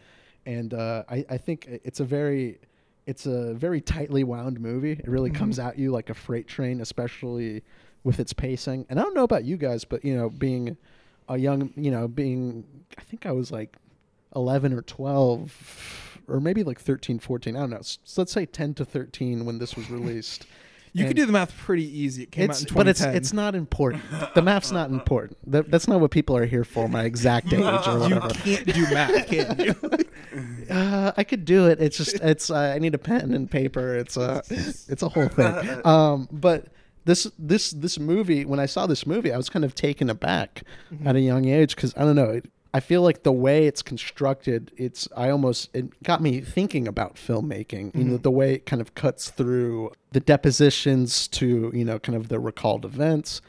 And uh, I, I think it's a very it's a very tightly wound movie. It really comes Mhm. at you like a freight train, especially with its pacing. And I don't know about you guys, but you know, being a young, you know, being I think I was like 11 or 12 or maybe like 13, 14, I don't know. So let's say 10 to 13 when this was released. *laughs* You And could do the math pretty easy. It came it's, out in 2010. but it's it's not important. The math's not important. That, that's not what people are here for. My exact age or *laughs* whatever. You can't do math, can you? *laughs* Uh, I could do it. It's just it's uh, I need a pen and paper. It's a it's a whole thing. Um, but this this this movie when I saw this movie, I was kind of taken aback at a young age because I don't know. It, I feel like the way it's constructed, it's I almost it got me thinking about filmmaking. You know, Mhm. the way it kind of cuts through the depositions to you know kind of the recalled events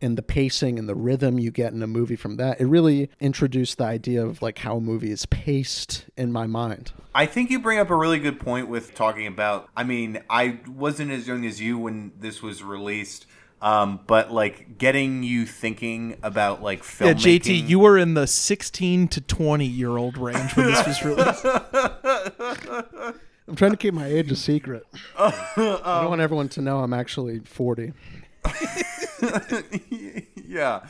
and the pacing and the rhythm you get in a movie from that. It really introduced the idea of like how a movie is paced in my mind. I think you bring up a really good point with talking about. I mean, I wasn't as young as you when this was released, um, but like getting you thinking about like Yeah, filmmaking. JT, you were in the 16 to 20 year old range when this was released. I'm trying to keep my age a secret. *laughs* I don't want everyone to know I'm actually 40. *laughs* yeah,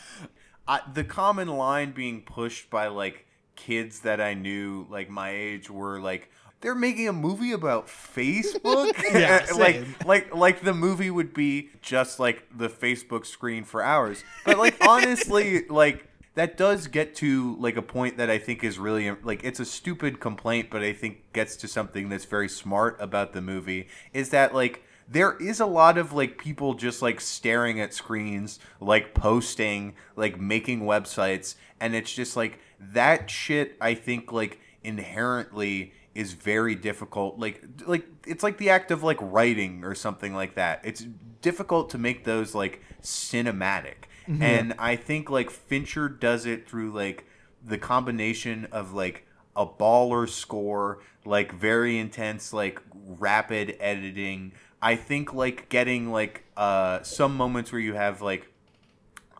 I, the common line being pushed by like kids that I knew, like my age, were like. They're making a movie about Facebook. *laughs* Yeah, like, like, like the movie would be just like the Facebook screen for hours. But like, *laughs* honestly, like that does get to like a point that I think is really like it's a stupid complaint, but I think gets to something that's very smart about the movie. Is that like there is a lot of like people just like staring at screens, like posting, like making websites, and it's just like that shit. I think like inherently is very difficult. Like like it's like the act of like writing or something like that. It's difficult to make those like cinematic. Mhm. And I think like Fincher does it through like the combination of like a baller score, like very intense, like rapid editing. I think like getting like uh some moments where you have like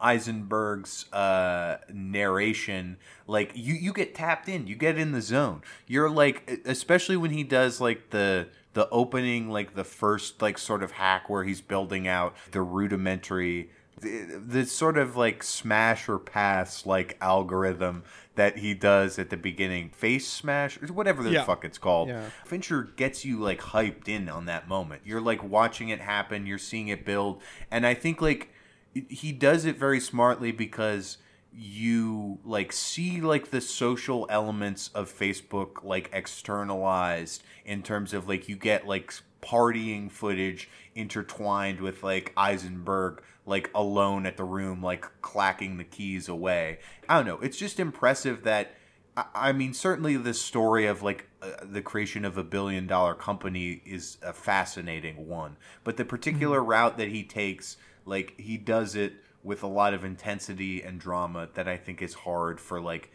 Eisenberg's uh, narration, like you you get tapped in, you get in the zone. You're like, especially when he does like the the opening, like the first like sort of hack where he's building out the rudimentary, the, the sort of like smash or pass like algorithm that he does at the beginning, face smash or whatever the Yeah. fuck it's called. Yeah. Fincher gets you like hyped in on that moment. You're like watching it happen, you're seeing it build, and I think like he does it very smartly because you like see like the social elements of Facebook like externalized in terms of like you get like partying footage intertwined with like Eisenberg like alone at the room like clacking the keys away. I don't know. It's just impressive that I- I mean, certainly the story of like uh, the creation of a billion dollar company is a fascinating one. But the particular route that he takes, like he does it with a lot of intensity and drama that I think is hard for like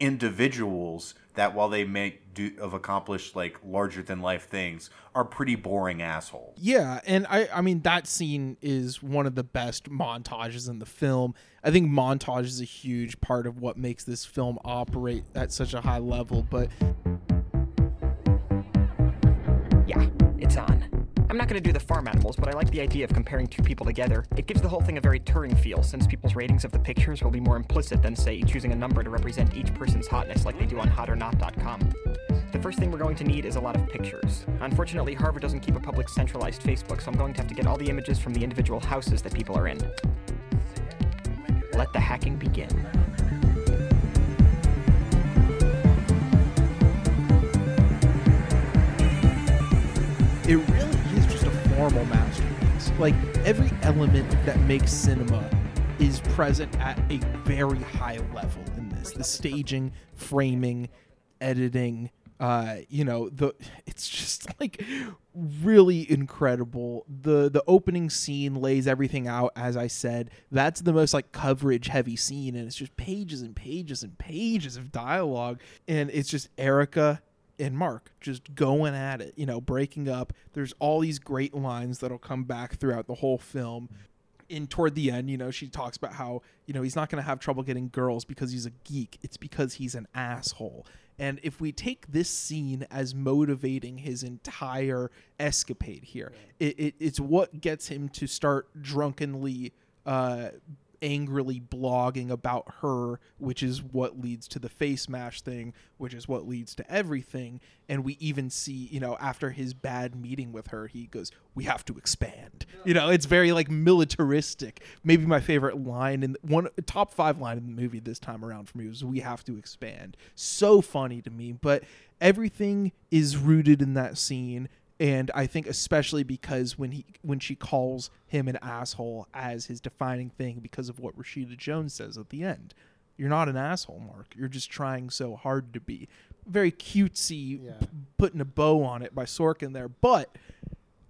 individuals that while they may do have accomplished like larger than life things are pretty boring assholes. Yeah, and I I mean that scene is one of the best montages in the film. I think montage is a huge part of what makes this film operate at such a high level, but I'm not going to do the farm animals, but I like the idea of comparing two people together. It gives the whole thing a very Turing feel, since people's ratings of the pictures will be more implicit than, say, choosing a number to represent each person's hotness like they do on hotornot.com. The first thing we're going to need is a lot of pictures. Unfortunately, Harvard doesn't keep a public centralized Facebook, so I'm going to have to get all the images from the individual houses that people are in. Let the hacking begin. Formal masterpiece. Like every element that makes cinema is present at a very high level in this. The staging, framing, editing, uh, you know, the *laughs* it's just like really incredible. The the opening scene lays everything out as I said. That's the most like coverage heavy scene and it's just pages and pages and pages of dialogue and it's just Erica and Mark just going at it, you know, breaking up. There's all these great lines that'll come back throughout the whole film. And toward the end, you know, she talks about how, you know, he's not going to have trouble getting girls because he's a geek. It's because he's an asshole. And if we take this scene as motivating his entire escapade here, it, it, it's what gets him to start drunkenly uh, angrily blogging about her, which is what leads to the face mash thing, which is what leads to everything. And we even see, you know, after his bad meeting with her, he goes, "We have to expand." You know, it's very like militaristic. Maybe my favorite line in one top five line in the movie this time around for me was, "We have to expand." So funny to me, but everything is rooted in that scene and I think especially because when he when she calls him an asshole as his defining thing because of what Rashida Jones says at the end. You're not an asshole, Mark. You're just trying so hard to be. Very cutesy, p- putting a bow on it by Sorkin there, but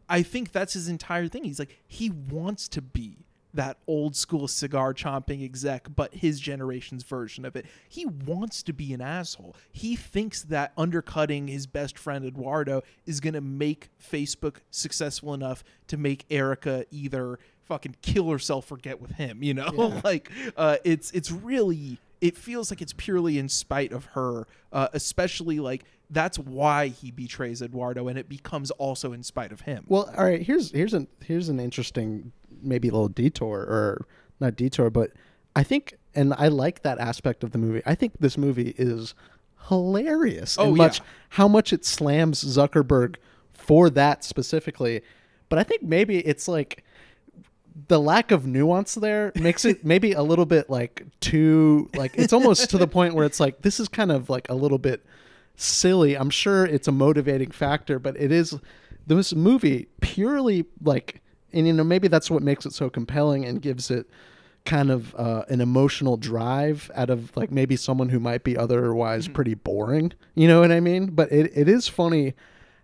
I think that's his entire thing. He's like he wants to be that old school cigar chomping exec, but his generation's version of it. He wants to be an asshole. He thinks that undercutting his best friend Eduardo is going to make Facebook successful enough to make Erica either fucking kill herself or get with him, you know? Yeah. *laughs* like uh it's it's really it feels like it's purely in spite of her, uh, especially like that's why he betrays Eduardo and it becomes also in spite of him. Well, all right. Here's here's an here's an interesting maybe a little detour or not detour, but I think and I like that aspect of the movie. I think this movie is hilarious. Oh, and yeah. how much it slams Zuckerberg for that specifically. But I think maybe it's like the lack of nuance there makes it *laughs* maybe a little bit like too like it's almost to the point where it's like this is kind of like a little bit silly. I'm sure it's a motivating factor, but it is this movie purely like and you know maybe that's what makes it so compelling and gives it kind of uh, an emotional drive out of like maybe someone who might be otherwise Mm-hmm. pretty boring. You know what I mean? But it, it is funny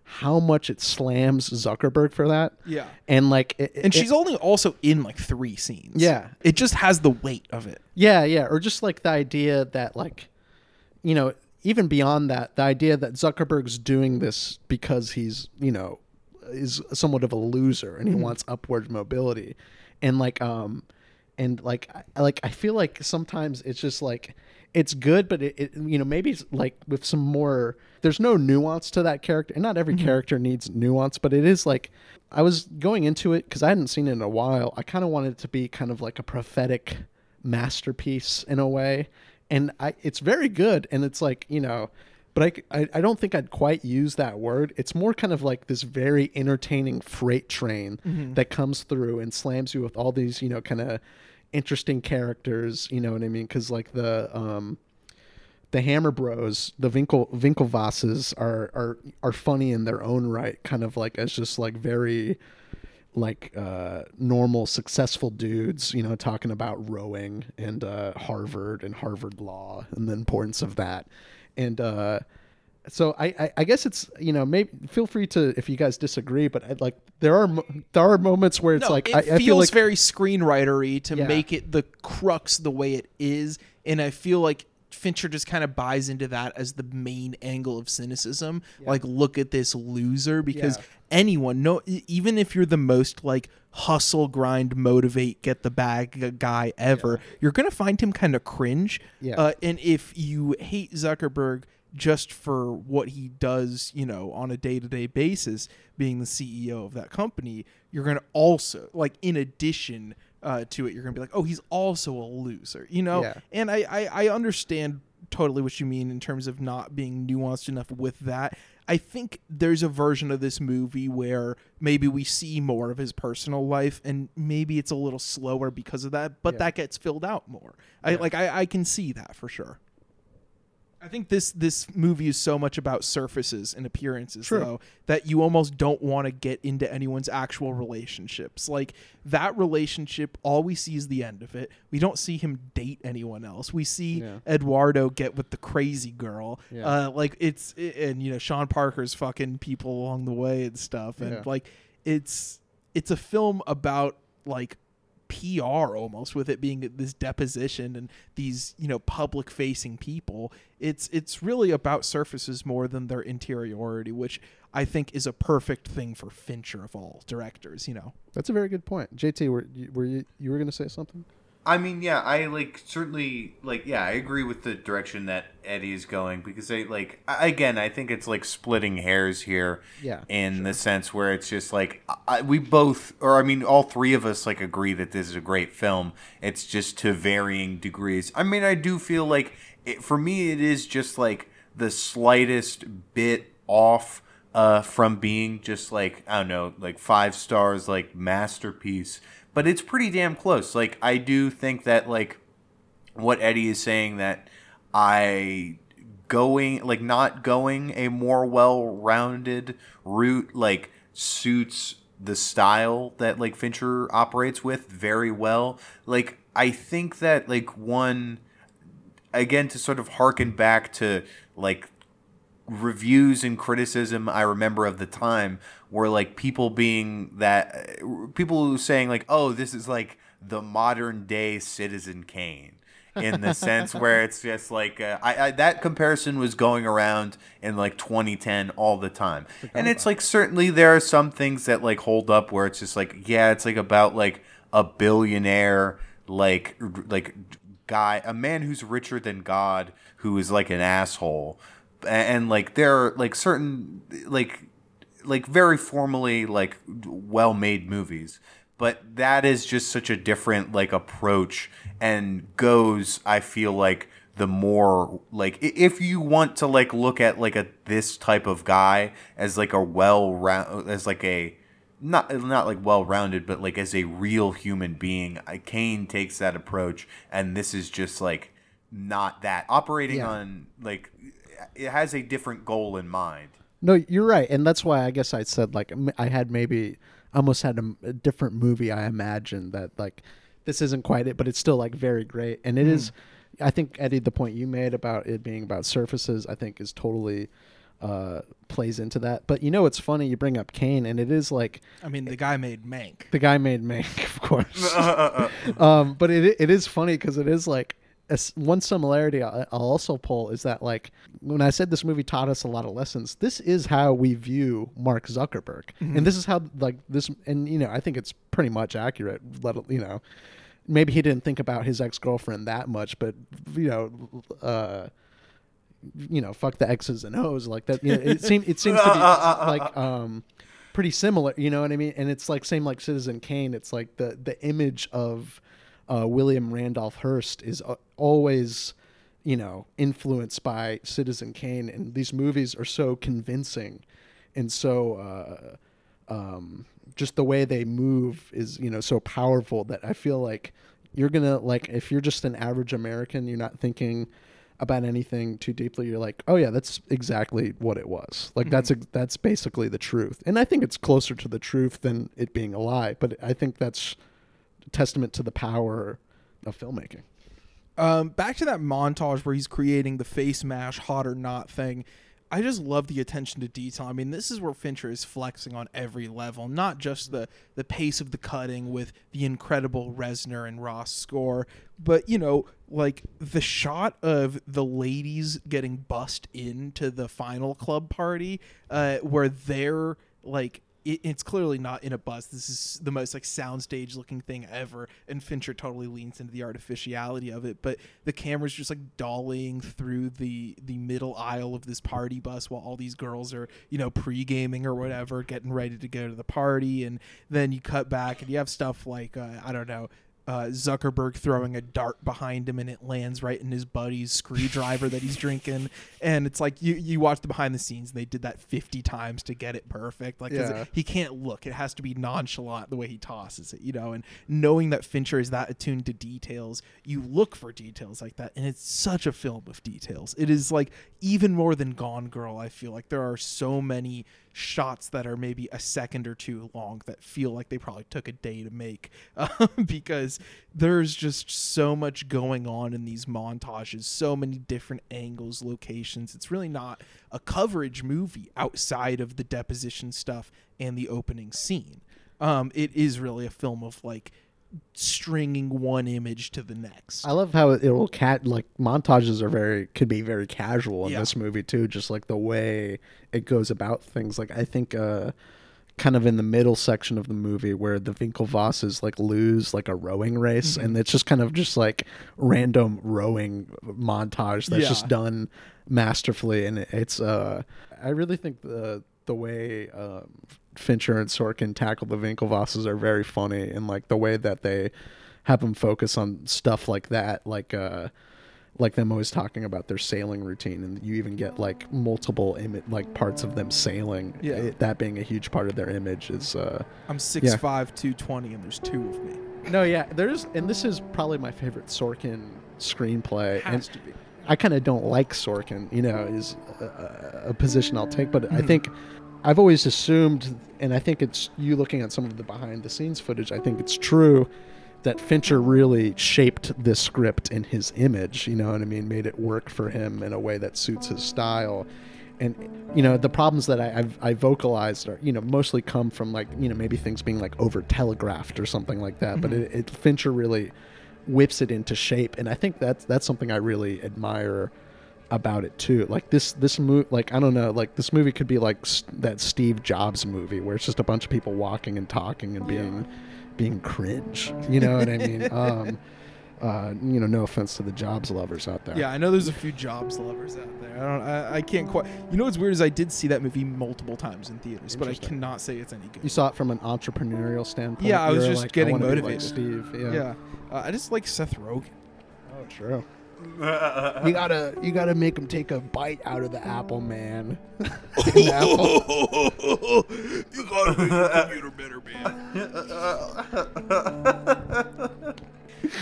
how much it slams Zuckerberg for that. Yeah. And like it, and it- she's only also in like three scenes. Yeah. It just has the weight of it. Yeah, yeah, or just like the idea that like you know, even beyond that, the idea that Zuckerberg's doing this because he's you know is somewhat of a loser and he Mhm. wants upward mobility, and like um, and like I, like I feel like sometimes it's just like it's good, but it, it you know maybe it's like with some more. There's no nuance to that character, and not every Mhm. character needs nuance, but it is like I was going into it because I hadn't seen it in a while. I kind of wanted it to be kind of like a prophetic masterpiece in a way, and I it's very good, and it's like you know. But I, I, I don't think I'd quite use that word. It's more kind of like this very entertaining freight train Mhm. that comes through and slams you with all these, you know, kind of interesting characters. You know what I mean? Because like the um, the Hammer Bros, the Winkle Winklevosses are are are funny in their own right, kind of like as just like very like uh normal successful dudes you know talking about rowing and uh harvard and harvard law and the importance of that and uh so I, I i guess it's you know maybe feel free to if you guys disagree but I, like there are there are moments where it's no, like it I, I feel like very screenwritery to Yeah. make it the crux the way it is, and I feel like Fincher just kind of buys into that as the main angle of cynicism. Like, look at this loser, because Yeah. anyone, no, even if you're the most like hustle, grind, motivate, get the bag guy ever, you're gonna find him kind of cringe. Yeah. Uh, and if you hate Zuckerberg just for what he does, you know, on a day-to-day basis, being the CEO of that company, you're going to also like in addition uh, to it, you're going to be like, oh, he's also a loser, you know. Yeah. And I, I I understand totally what you mean in terms of not being nuanced enough with that. I think there's a version of this movie where maybe we see more of his personal life and maybe it's a little slower because of that, but Yeah. that gets filled out more. I like I, I can see that for sure. I think this this movie is so much about surfaces and appearances True. though that you almost don't want to get into anyone's actual relationships. Like that relationship, all we see is the end of it. We don't see him date anyone else. We see Yeah. Eduardo get with the crazy girl. Yeah. Uh, like it's and you know Sean Parker's fucking people along the way and stuff. And Yeah. like it's it's a film about like PR almost with it being this deposition and these you know public facing people it's it's really about surfaces more than their interiority which I think is a perfect thing for Fincher of all directors you know? That's a very good point. Jt were you were you, you were gonna say something I mean, yeah, I like certainly like yeah, I agree with the direction that Eddie is going because I like I, again, I think it's like splitting hairs here. Yeah, in the sense where it's just like I, we both, or I mean, all three of us like agree that this is a great film. It's just to varying degrees. I mean, I do feel like it, for me, it is just like the slightest bit off uh, from being just like I don't know, like five stars, like masterpiece. But it's pretty damn close. Like I do think that like what Eddie is saying that I going like not going a more well-rounded route like suits the style that like Fincher operates with very well. Like I think that like one again to sort of harken back to like reviews and criticism I remember of the time were like people being that people saying like oh this is like the modern day Citizen Kane in the sense where it's just like uh, I, I that comparison was going around in like 2010 all the time. And it's like certainly there are some things that like hold up where it's just like yeah it's like about like a billionaire like like guy a man who's richer than god who is like an asshole and, like there are like certain like like very formally like well made movies but that is just such a different like approach and goes i feel like the more like if you want to like look at like a this type of guy as like a well round as like a not not like well rounded but like as a real human being I- Kane takes that approach and this is just like not that operating Yeah. on like it has a different goal in mind No, you're right, and that's why I guess I said like I had maybe almost had a, a different movie I imagined that like this isn't quite it, but it's still like very great, and it Mm. is. I think Eddie, the point you made about it being about surfaces, I think is totally uh, plays into that. But you know, it's funny you bring up Kane, and it is like I mean the guy made Mank the guy made Mank, *laughs* of course. *laughs* um, but it it is funny because it is like a s one similarity I'll, also pull is that like when I said this movie taught us a lot of lessons, this is how we view Mark Zuckerberg, Mhm. and this is how like this, and you know I think it's pretty much accurate. Let you know, maybe he didn't think about his ex girlfriend that much, but you know, uh, you know, fuck the X's and O's like that. You know, it seems it seems to be *laughs* like um pretty similar. You know what I mean? And it's like same like Citizen Kane. It's like the the image of uh, William Randolph Hearst is uh, always you know influenced by Citizen Kane, and these movies are so convincing and so. Uh, um, just the way they move is you know so powerful that I feel like you're gonna like if you're just an average American, you're not thinking about anything too deeply. You're like, oh yeah, that's exactly what it was. Like that's ex- that's basically the truth, and I think it's closer to the truth than it being a lie. But I think that's a testament to the power of filmmaking. Um, back to that montage where he's creating the face mash hot or not thing. I just love the attention to detail. I mean, this is where Fincher is flexing on every level, not just the the pace of the cutting with the incredible Reznor and Ross score, but you know, like the shot of the ladies getting bussed into the final club party, uh, where they're like it, it's clearly not in a bus. This is the most like soundstage looking thing ever, and Fincher totally leans into the artificiality of it. But the camera's just like dollying through the the middle aisle of this party bus while all these girls are you know pre gaming or whatever, getting ready to go to the party, and then you cut back and you have stuff like uh, I don't know. Uh, Zuckerberg throwing a dart behind him and it lands right in his buddy's screwdriver that he's drinking, *laughs* and it's like you you watch the behind the scenes and they did that fifty times to get it perfect. Like Yeah. he can't look; it has to be nonchalant the way he tosses it, you know. And knowing that Fincher is that attuned to details, you look for details like that, and it's such a film of details. It is like even more than Gone Girl. I feel like there are so many shots that are maybe a second or two long that feel like they probably took a day to make um, *laughs* because there's just so much going on in these montages so many different angles locations. It's really not a coverage movie outside of the deposition stuff and the opening scene. Um, it is really a film of like stringing one image to the next I love how it will cat like montages are very could be very casual in Yeah. this movie too. Just like the way it goes about things. Like I think uh kind of in the middle section of the movie where the Winklevosses like lose like a rowing race Mhm. and it's just kind of just like random rowing montage that's Yeah. just done masterfully and it's uh I really think the the way um Fincher and Sorkin tackle the Winklevosses are very funny and like the way that they have them focus on stuff like that like uh like them always talking about their sailing routine and you even get like multiple Im- like parts of them sailing Yeah. It- that being a huge part of their image is uh i'm 6'5 yeah. 220 and there's two of me no yeah there's and this is probably my favorite Sorkin screenplay Has and to be. I kind of don't like Sorkin you know is a, a position I'll take but I Mhm. think I've always assumed and I think it's you looking at some of the behind the scenes footage I think it's true that Fincher really shaped this script in his image, you know what I mean? Made it work for him in a way that suits his style. And you know the problems that I, I've I vocalized are you know mostly come from like you know maybe things being like over telegraphed or something like that. But Mhm. it, it Fincher really whips it into shape, and I think that's that's something I really admire about it too. Like this this movie, like I don't know, like this movie could be like s- that Steve Jobs movie where it's just a bunch of people walking and talking and being being cringe. You know what I *laughs* mean? Um, uh, you know, no offense to the Jobs lovers out there. Yeah, I know there's a few Jobs lovers out there. I don't. I, I can't quite. You know what's weird is I did see that movie multiple times in theaters, but I cannot say it's any good. You saw it from an entrepreneurial standpoint. Yeah, I was You're just like, getting wanna be like motivated. Steve, yeah. yeah. Uh, I just like Seth Rogen. Oh, true. *laughs* you gotta you gotta make him take a bite out of the apple, man. *laughs* *laughs* The apple. you gotta make the computer better, man.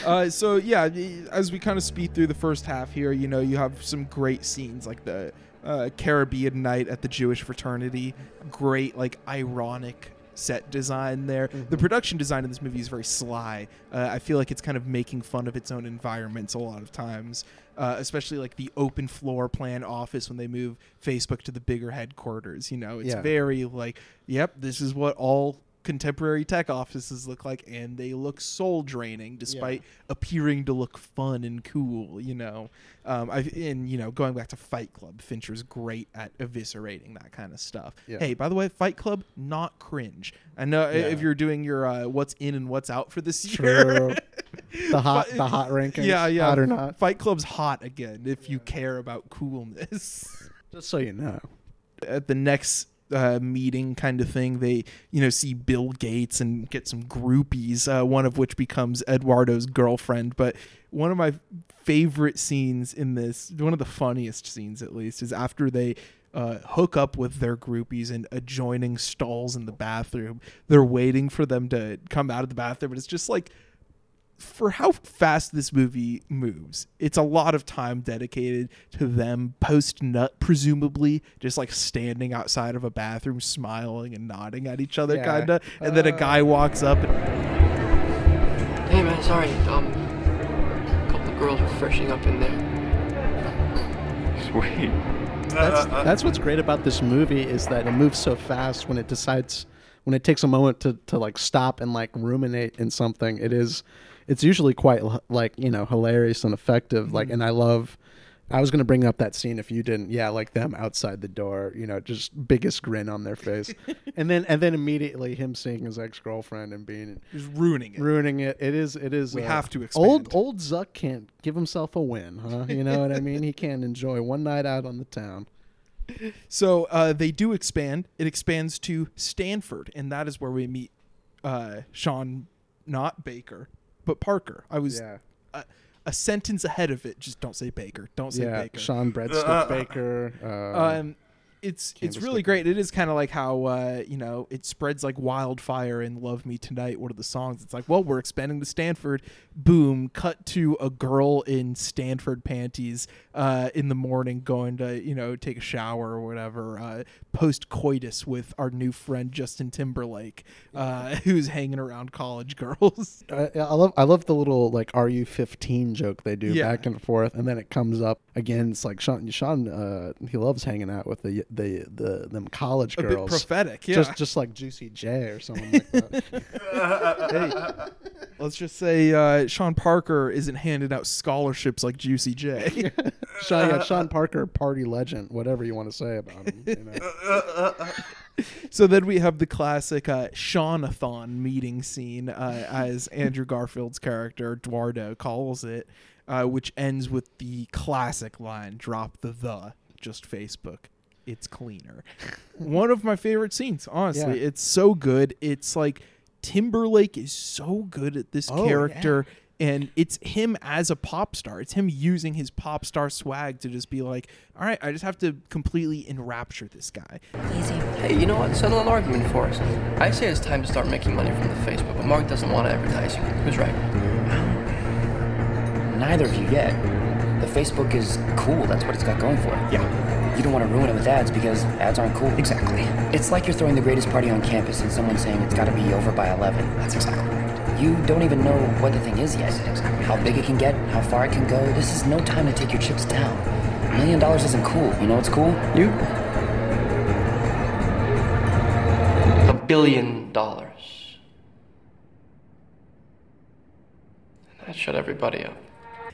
uh, so yeah, as we kind of speed through the first half here, you know, you have some great scenes like the uh, Caribbean night at the Jewish fraternity. Great, like ironic set design there. The production design in this movie is very sly. Uh, I feel like it's kind of making fun of its own environments a lot of times, uh, especially like the open floor plan office when they move Facebook to the bigger headquarters. You know, it's Yeah. very like, yep, this is what all contemporary tech offices look like, and they look soul draining despite appearing to look fun and cool. You know, um, I and you know going back to Fight Club, Fincher's great at eviscerating that kind of stuff. Yeah. Hey, by the way, Fight Club not cringe. I know i- if you're doing your uh, what's in and what's out for this year. True. The *laughs* hot- the hot rankings, Yeah, yeah. hot or not. Fight Club's hot again if you care about coolness. Just so you know. At the next uh, meeting kind of thing, they you know see Bill Gates and get some groupies. Uh, one of which becomes Eduardo's girlfriend. But one of my favorite scenes in this, one of the funniest scenes at least, is after they. Uh, hook up with their groupies in adjoining stalls in the bathroom. They're waiting for them to come out of the bathroom, and it's just like for how fast this movie moves, it's a lot of time dedicated to them post nut, presumably just like standing outside of a bathroom, smiling and nodding at each other, Yeah. kind of. And then a guy uh. walks up and Hey man, sorry. Um, a couple of girls were freshening up in there. Sweet. That's uh, uh, that's what's great about this movie is that it moves so fast when it decides when it takes a moment to, to like stop and like ruminate in something. It is it's usually quite like you know hilarious and effective. Like and I love. I was gonna bring up that scene if you didn't. Yeah, like them outside the door. You know, just biggest grin on their face, *laughs* and then and then immediately him seeing his ex girlfriend and being Just ruining it. ruining it. It is. It is. We uh, have to expand. Old old Zuck can't give himself a win, huh? You know what I *laughs* mean? He can't enjoy one night out on the town. So uh, they do expand. It expands to Stanford, and that is where we meet uh, Sean, not Baker, but Parker. I was Yeah. a, a sentence ahead of it. Just don't say Baker. Don't say yeah, Baker. Sean Breadstick Baker. Uh, um, it's can't it's really great. It is kind of like how uh, you know it spreads like wildfire in "Love Me Tonight." One of the songs. It's like, well, we're expanding to Stanford. Boom! Cut to a girl in Stanford panties uh, in the morning, going to you know take a shower or whatever. Uh, Post coitus with our new friend Justin Timberlake, uh, *laughs* who's hanging around college girls. *laughs* I, I love I love the little like "Are you 15" joke they do Yeah. back and forth, and then it comes up again. It's like Sean Sean uh, he loves hanging out with the the the them college A bit girls. prophetic, yeah. Just just like Juicy J or something like that. *laughs* hey, let's just say uh, Sean Parker isn't handing out scholarships like Juicy J. *laughs* Sean, yeah, Sean Parker, party legend, whatever you want to say about him. You know. *laughs* so then we have the classic uh, Seanathon meeting scene, uh, as Andrew Garfield's character Eduardo calls it, uh, which ends with the classic line: "Drop the the, just Facebook." It's cleaner. *laughs* One of my favorite scenes, honestly. Yeah. It's so good. It's like Timberlake is so good at this Oh, character. And it's him as a pop star. It's him using his pop star swag to just be like, all right, I just have to completely enrapture this guy. Hey, you know what? Settle an argument for us. I say it's time to start making money from the Facebook, but Mark doesn't want to advertise you. Who's right? Neither of you yet. The Facebook is cool. That's what it's got going for it. Yeah. You don't want to ruin it with ads because ads aren't cool. Exactly. It's like you're throwing the greatest party on campus and someone saying it's got to be over by 11. That's exactly right. You don't even know what the thing is yet. exactly. How big it can get, how far it can go. This is no time to take your chips down. A million dollars isn't cool. You know what's cool? You? A billion dollars. That shut everybody up.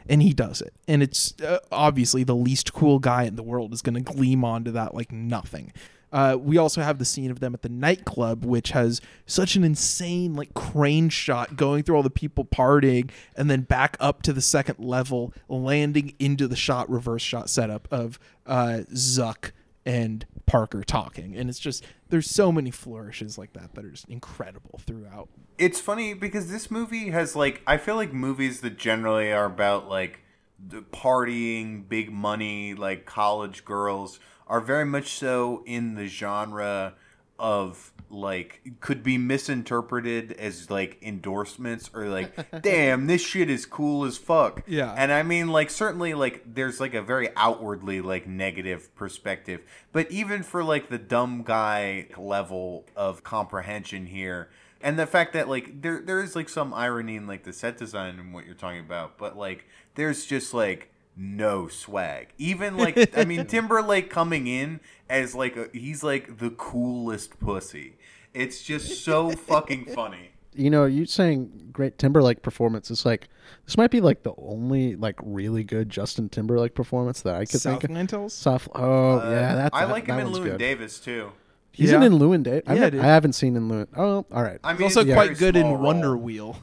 And he does it. And it's uh, obviously the least cool guy in the world is going to gleam onto that like nothing. Uh, we also have the scene of them at the nightclub which has such an insane like crane shot going through all the people partying and then back up to the second level landing into the shot reverse shot setup of uh, zuck and parker talking. And it's just there's so many flourishes like that that are just incredible throughout It's funny because this movie has like I feel like movies that generally are about like the partying, big money, like college girls are very much so in the genre of like could be misinterpreted as like endorsements or like *laughs* damn this shit is cool as fuck. Yeah. And I mean like certainly like there's like a very outwardly like negative perspective, but even for like the dumb guy level of comprehension here and the fact that like there there is like some irony in like the set design and what you're talking about, but like there's just like no swag. Even like I mean *laughs* Timberlake coming in as like a, he's like the coolest pussy. It's just so fucking funny. *laughs* You know, you saying great Timberlake performance. It's like this might be like the only like really good Justin Timberlake performance that I could think of. Southland Hills? South. Oh Uh, yeah, that's. I that- like him that in one's good. Davis too. He's Yeah. in Llewyn Davis. Yeah, dude. I haven't seen in Llewyn. Oh, all right. I He's also it's a quite good in small Wonder. Wheel.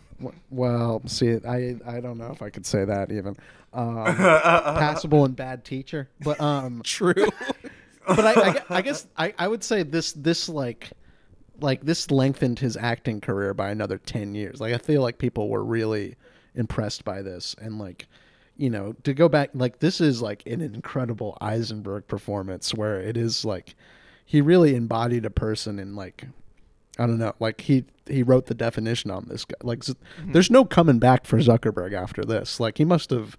Well, see, I I don't know if I could say that even. Um, *laughs* passable and bad teacher, but um, *laughs* True. *laughs* but I, I, I guess I, I would say this this like like this lengthened his acting career by another 10 years like i feel like people were really impressed by this and like you know to go back like this is like an incredible eisenberg performance where it is like he really embodied a person and like i don't know like he he wrote the definition on this guy like Z- there's no coming back for zuckerberg after this like he must have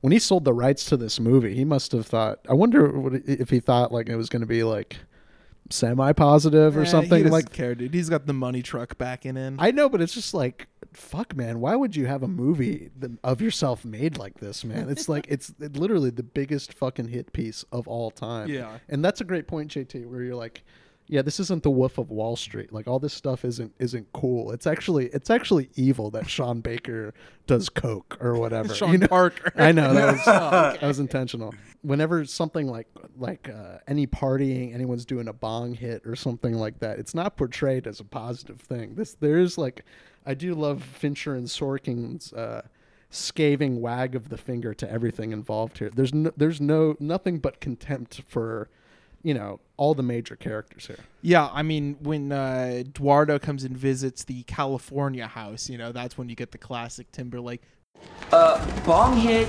when he sold the rights to this movie, he must have thought. I wonder what, if he thought like it was going to be like semi-positive or Eh, something he doesn't like. care, dude. He's got the money truck backing in. I know, but it's just like, fuck, man. Why would you have a movie of yourself made like this, man? It's like it's *laughs* literally the biggest fucking hit piece of all time. Yeah. and that's a great point, JT, where you're like. Yeah, this isn't the Wolf of Wall Street. Like all this stuff isn't isn't cool. It's actually it's actually evil that Sean Baker does coke or whatever. *laughs* Sean you know? Parker. I know that was Oh, *laughs* okay. that was intentional. Whenever something like like uh, any partying, anyone's doing a bong hit or something like that, it's not portrayed as a positive thing. This there is like, I do love Fincher and Sorkin's uh, scathing wag of the finger to everything involved here. There's no, there's no nothing but contempt for, you know, all the major characters here. Yeah, I mean, when uh, Eduardo comes and visits the California house, you know, that's when you get the classic Timberlake Uh, bong hit.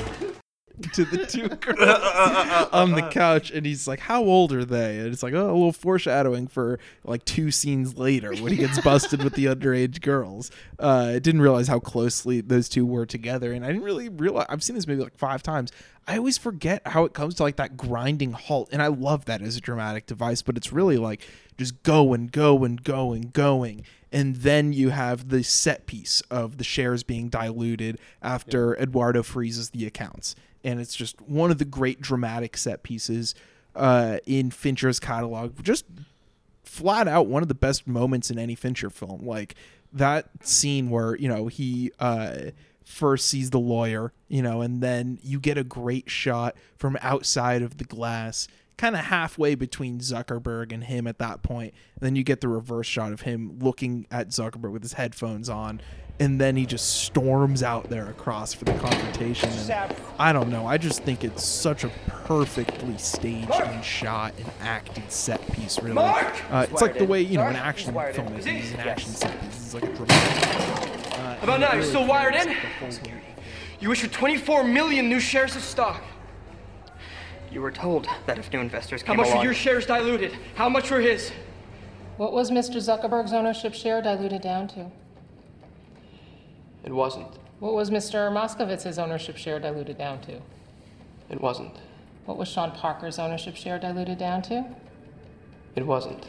To the two *laughs* girls on the couch, and he's like, "How old are they?" And it's like, "Oh, a little foreshadowing for like two scenes later when he gets busted with the underage girls." Uh, I didn't realize how closely those two were together, and I didn't really realize. I've seen this movie like five times. I always forget how it comes to like that grinding halt, and I love that as a dramatic device. But it's really like just going, going, going, going, and then you have the set piece of the shares being diluted after Eduardo freezes the accounts, and it's just one of the great dramatic set pieces uh, in Fincher's catalog. Just flat out one of the best moments in any Fincher film. Like that scene where you know he uh, first sees the lawyer, you know, and then you get a great shot from outside of the glass. Kind of halfway between Zuckerberg and him at that point. And then you get the reverse shot of him looking at Zuckerberg with his headphones on. And then he just storms out there across for the confrontation. And I don't know. I just think it's such a perfectly staged and shot and acted set piece, really. Mark! Uh, it's like the way, you know, an action film is. Is he? It's an Yes. action set piece. It's like a dramatic. Uh, about now? you're still wired in? the whole movie. You issued 24 million new shares of stock. You were told that if new investors How came much were your shares diluted? How much were his? What was Mr. Zuckerberg's ownership share diluted down to? It wasn't. What was Mr. Moskovitz's ownership share diluted down to? It wasn't. What was Sean Parker's ownership share diluted down to? It wasn't.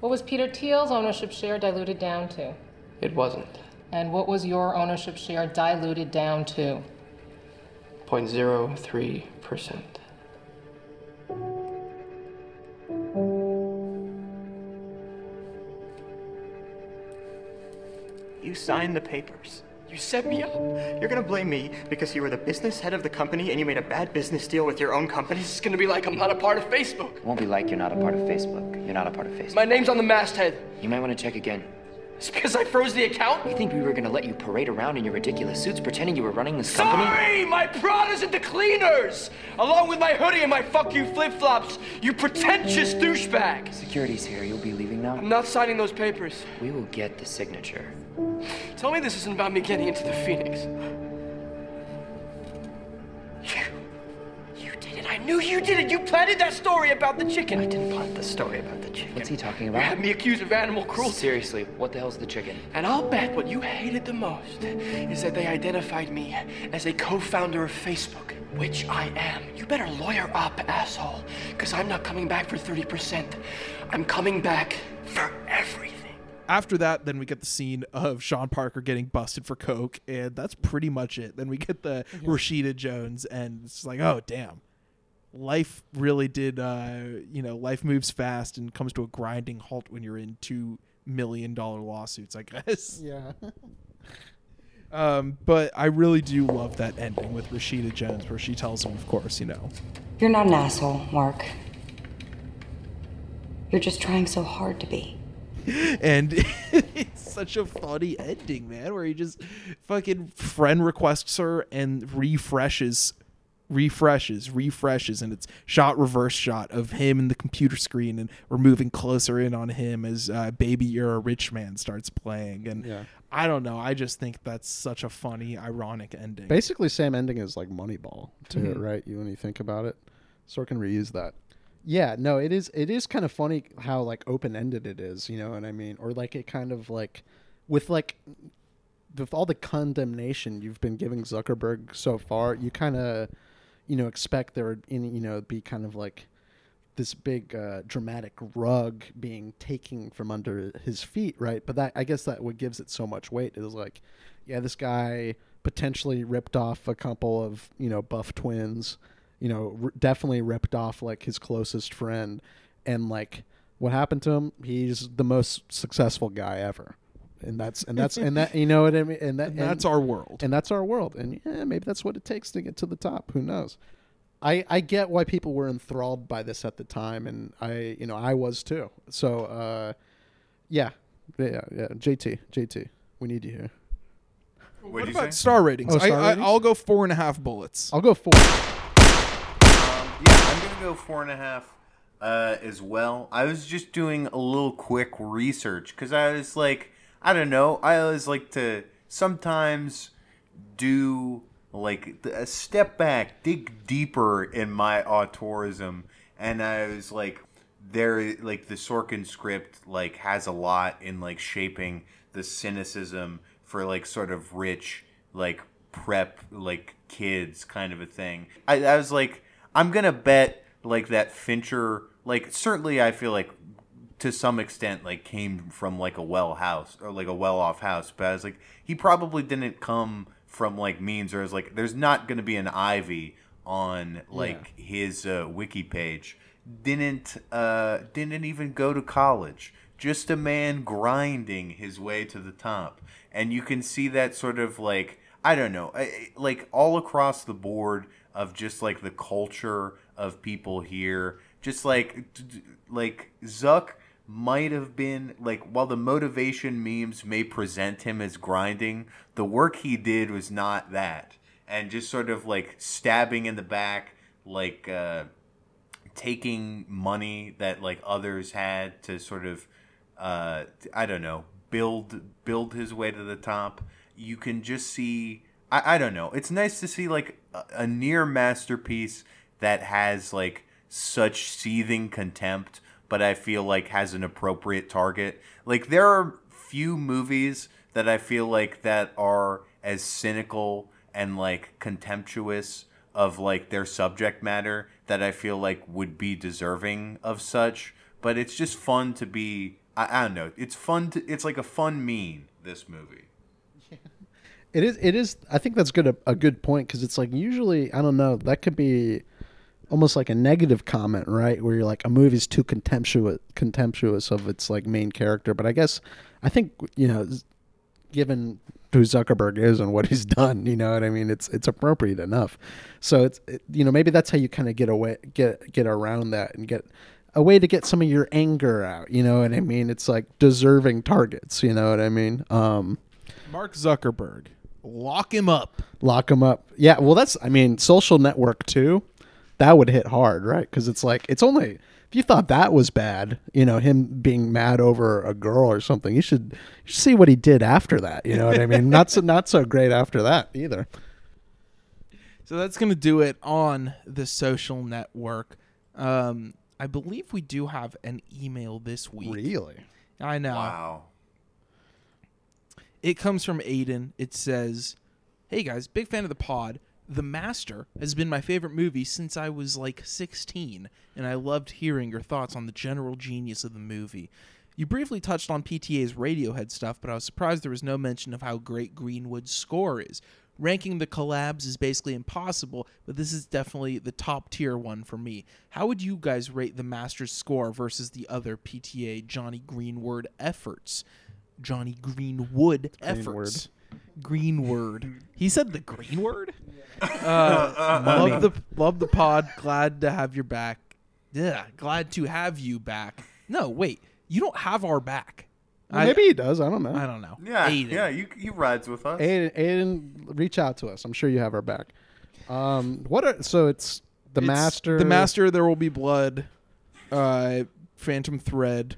What was Peter Thiel's ownership share diluted down to? It wasn't. And what was your ownership share diluted down to? 0.03%. you signed the papers. You set me up. You're gonna blame me because you were the business head of the company and you made a bad business deal with your own company. It's gonna be like I'm not a part of Facebook. It won't be like you're not a part of Facebook. You're not a part of Facebook. My name's on the masthead. You might want to check again. It's because I froze the account? You think we were gonna let you parade around in your ridiculous suits pretending you were running this company? Sorry, my Prada's at the cleaners, along with my hoodie and my fuck you flip flops. You pretentious douchebag. Security's here. You'll be leaving now. I'm not signing those papers. We will get the signature. Tell me this isn't about me getting into the Phoenix. You, you did it. I knew you did it. You planted that story about the chicken. I didn't plant the story about the chicken. What's he talking about? You about? had me accused of animal cruelty. Seriously, what the hell's the chicken? And I'll bet what you hated the most is that they identified me as a co-founder of Facebook, which I am. You better lawyer up, asshole, because I'm not coming back for 30%. I'm coming back for everything. After that, then we get the scene of Sean Parker getting busted for coke, and that's pretty much it. Then we get the Rashida Jones, and it's like, oh damn, life really did. Uh, you know, life moves fast and comes to a grinding halt when you're in two million dollar lawsuits, I guess. Yeah. *laughs* Um, but I really do love that ending with Rashida Jones, where she tells him, of course, you know, You're not an asshole, Mark. You're just trying so hard to be. And *laughs* it's such a funny ending, man, where he just fucking friend requests her and refreshes, refreshes, refreshes, and it's shot reverse shot of him in the computer screen, and we're moving closer in on him as uh, "Baby You're a Rich Man" starts playing, and Yeah. I don't know, I just think that's such a funny, ironic ending. Basically, same ending as like Moneyball, too, Mhm. right? You when you think about it, Sorkin reused that. Yeah, no, it is. It is kind of funny how like open ended it is. You know what I mean? Or like it kind of like with like with all the condemnation you've been giving Zuckerberg so far, you kind of you know expect there would you know be kind of like this big uh, dramatic rug being taken from under his feet, right? But that I guess that what gives it so much weight is like, yeah, this guy potentially ripped off a couple of you know buff twins, you know, r- definitely ripped off like his closest friend, and like what happened to him? He's the most successful guy ever. And that's and that's and that you know what I mean and that *laughs* And that's our world. and that's our world and yeah maybe that's what it takes to get to the top who knows I, I get why people were enthralled by this at the time, and I you know I was too. So uh, yeah, yeah, yeah. JT, JT, we need you here. what about star ratings? Oh, star I, ratings? I, I'll go four and a half bullets. I'll go four. Yeah, I'm gonna go four and a half uh, as well. I was just doing a little quick research because I was like, I don't know. I always like to sometimes do like a step back, dig deeper in my auteurism, and I was like, there, like the Sorkin script, like has a lot in like shaping the cynicism for like sort of rich, like prep, like kids kind of a thing. I, I was like, I'm gonna bet like that Fincher, like certainly I feel like to some extent like came from like a well house or like a well off house, but I was like he probably didn't come from like means or is like there's not gonna be an Ivy on like his uh, wiki page. Didn't uh didn't even go to college. Just a man grinding his way to the top, and you can see that sort of like I don't know, like all across the board of just like the culture of people here. Just like like Zuck might have been like while the motivation memes may present him as grinding, the work he did was not that. And just sort of like stabbing in the back, like uh taking money that like others had to sort of uh I don't know, build build his way to the top. You can just see I, I don't know. It's nice to see like a, a near masterpiece that has like such seething contempt, but I feel like has an appropriate target. Like there are few movies that I feel like that are as cynical and like contemptuous of like their subject matter that I feel like would be deserving of such. But it's just fun to be. I, I don't know. It's fun to. It's like a fun mean. This movie. It is. It is. I think that's good. A, a good point because it's like usually I don't know. That could be almost like a negative comment, right? Where you're like a movie's too contemptuous, contemptuous of its like main character. But I guess I think you know, given who Zuckerberg is and what *laughs* he's done, you know what I mean. It's it's appropriate enough. So it's it, you know maybe that's how you kind of get away get get around that and get a way to get some of your anger out. You know what I mean? It's like deserving targets. You know what I mean? Um, Mark Zuckerberg, lock him up. lock him up. Yeah, well, that's I mean, social network too. That would hit hard, right? Because it's like it's only if you thought that was bad, you know, him being mad over a girl or something. You should, you should see what he did after that. You know what I mean? not so *laughs* not so great after that either. So that's going to do it on the social network. Um, I believe we do have an email this week. Really? I know. Wow. It comes from Aiden. It says, Hey guys, big fan of the pod. The Master has been my favorite movie since I was like 16, and I loved hearing your thoughts on the general genius of the movie. You briefly touched on PTA's Radiohead stuff, but I was surprised there was no mention of how great Greenwood's score is. ranking the collabs is basically impossible, but this is definitely the top tier one for me. How would you guys rate the Master's score versus the other PTA Jonny Greenwood efforts? Jonny Greenwood efforts. Green word. He said the green word. *laughs* Uh, love the love the pod. Glad to have your back. Yeah, glad to have you back. No, wait, you don't have our back. Well, maybe he does. I don't know. I don't know. Yeah, Aiden. yeah, you he rides with us. Aiden, Aiden, reach out to us. I'm sure you have our back. Um, what are so it's the It's master. The master. There will be blood. Uh, Phantom Thread.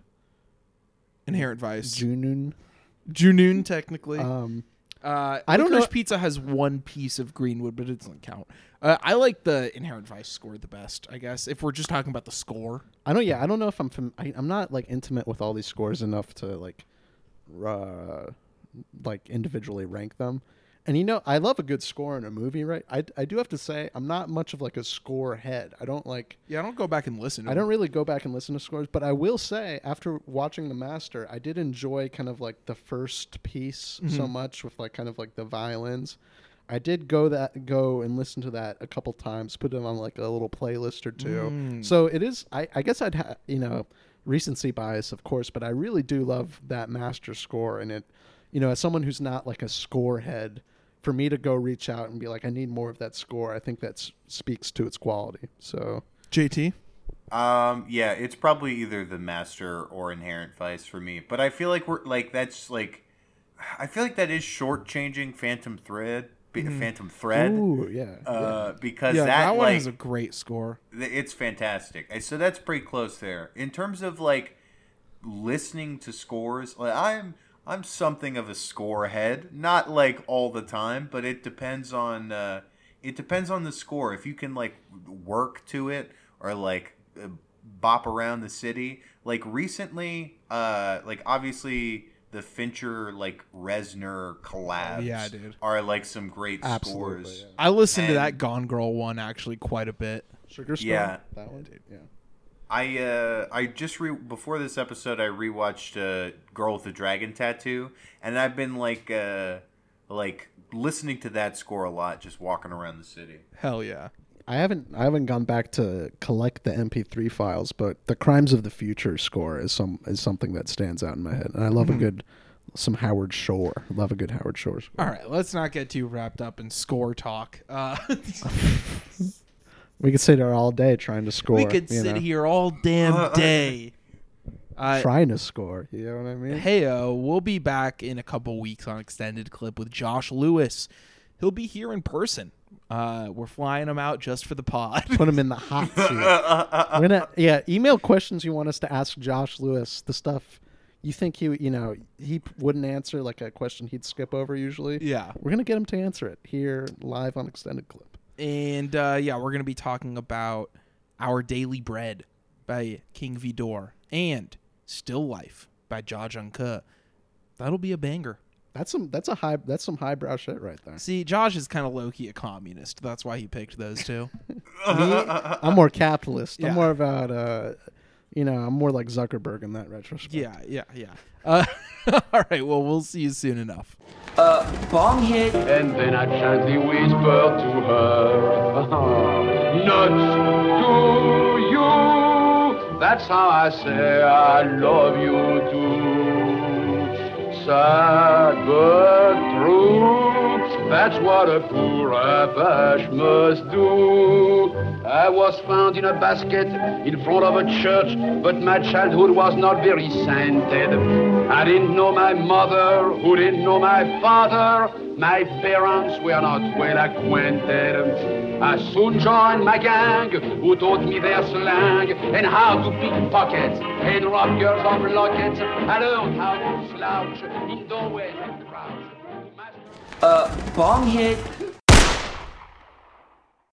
Inherent Vice. Junun. Junoon, technically. Um, uh, I don't know- Pizza has one piece of Greenwood, but it doesn't count. Uh, I like the Inherent Vice score the best, I guess. If we're just talking about the score, I don't. Yeah, I don't know if I'm. Fam- I, I'm not like intimate with all these scores enough to like, uh, like individually rank them. And you know, I love a good score in a movie, right? I, I do have to say, I'm not much of like a score head. I don't like. yeah, I don't go back and listen. To I them. don't really go back and listen to scores, but I will say after watching The Master, I did enjoy kind of like the first piece so Mhm. much with like kind of like the violins. I did go that go and listen to that a couple times, put it on like a little playlist or two. Mm. So it is. I, I guess I'd ha- you know recency bias, of course, but I really do love that Master score, and it you know as someone who's not like a score head. For me to go reach out and be like, I need more of that score. I think that speaks to its quality. So, JT. Um, yeah, it's probably either the master or inherent vice for me. But I feel like we're like that's like, I feel like that is shortchanging Phantom Thread, B- Mhm. Phantom Thread. Ooh, yeah, Uh, yeah. because yeah, that, that one like, has a great score. th- it's fantastic. So that's pretty close there. In terms of like listening to scores, like I'm I'm something of a score head. Not like all the time, but it depends on uh, it depends on the score. If you can like work to it or like uh, bop around the city. Like recently, uh, like obviously the Fincher like Reznor collabs Yeah, dude. are like some great Absolutely, scores. yeah. I listened to that Gone Girl one actually quite a bit. Sugar Storm? Yeah. That one? dude, Yeah. I uh I just re before this episode I rewatched uh Girl with the Dragon Tattoo and I've been like uh like listening to that score a lot just walking around the city. Hell yeah. I haven't I haven't gone back to collect the MP3 files, but the Crimes of the Future score is some is something that stands out in my head, and I love a Mhm. good some Howard Shore. Love a good Howard Shore score. All right, let's not get too wrapped up in score talk. Uh, *laughs* *laughs* We could sit there all day trying to score. we could you sit know? here all damn day. Uh, trying to score. You know what I mean? Hey, uh, we'll be back in a couple weeks on extended clip with Josh Lewis. He'll be here in person. Uh, we're flying him out just for the pod. Put him in the hot *laughs* seat. We're gonna yeah. Email questions you want us to ask Josh Lewis. The stuff you think he you know he wouldn't answer like a question he'd skip over usually. Yeah. We're gonna get him to answer it here live on extended clip. And uh, yeah, we're gonna be talking about our daily bread by King Vidor and Still Life by Jia Zhangke. That'll be a banger. That's some that's a high that's some highbrow shit right there. See, Josh is kind of low key a communist. That's why he picked those two. *laughs* Me, I'm more capitalist. Yeah. I'm more about uh, you know, I'm more like Zuckerberg in that retrospect. Yeah, yeah, yeah. Uh, *laughs* all right. Well, we'll see you soon enough. Uh, bong hit. And then I gently whisper to her, Nuts to you. That's how I say I love you too. Sad but true. That's what a poor apache must do. I was found in a basket in front of a church, but my childhood was not very scented. I didn't know my mother, who didn't know my father. My parents were not well acquainted. I soon joined my gang, who taught me their slang and how to pick pockets and rob girls of lockets. I learned how to slouch in doorways. Uh, bong hit.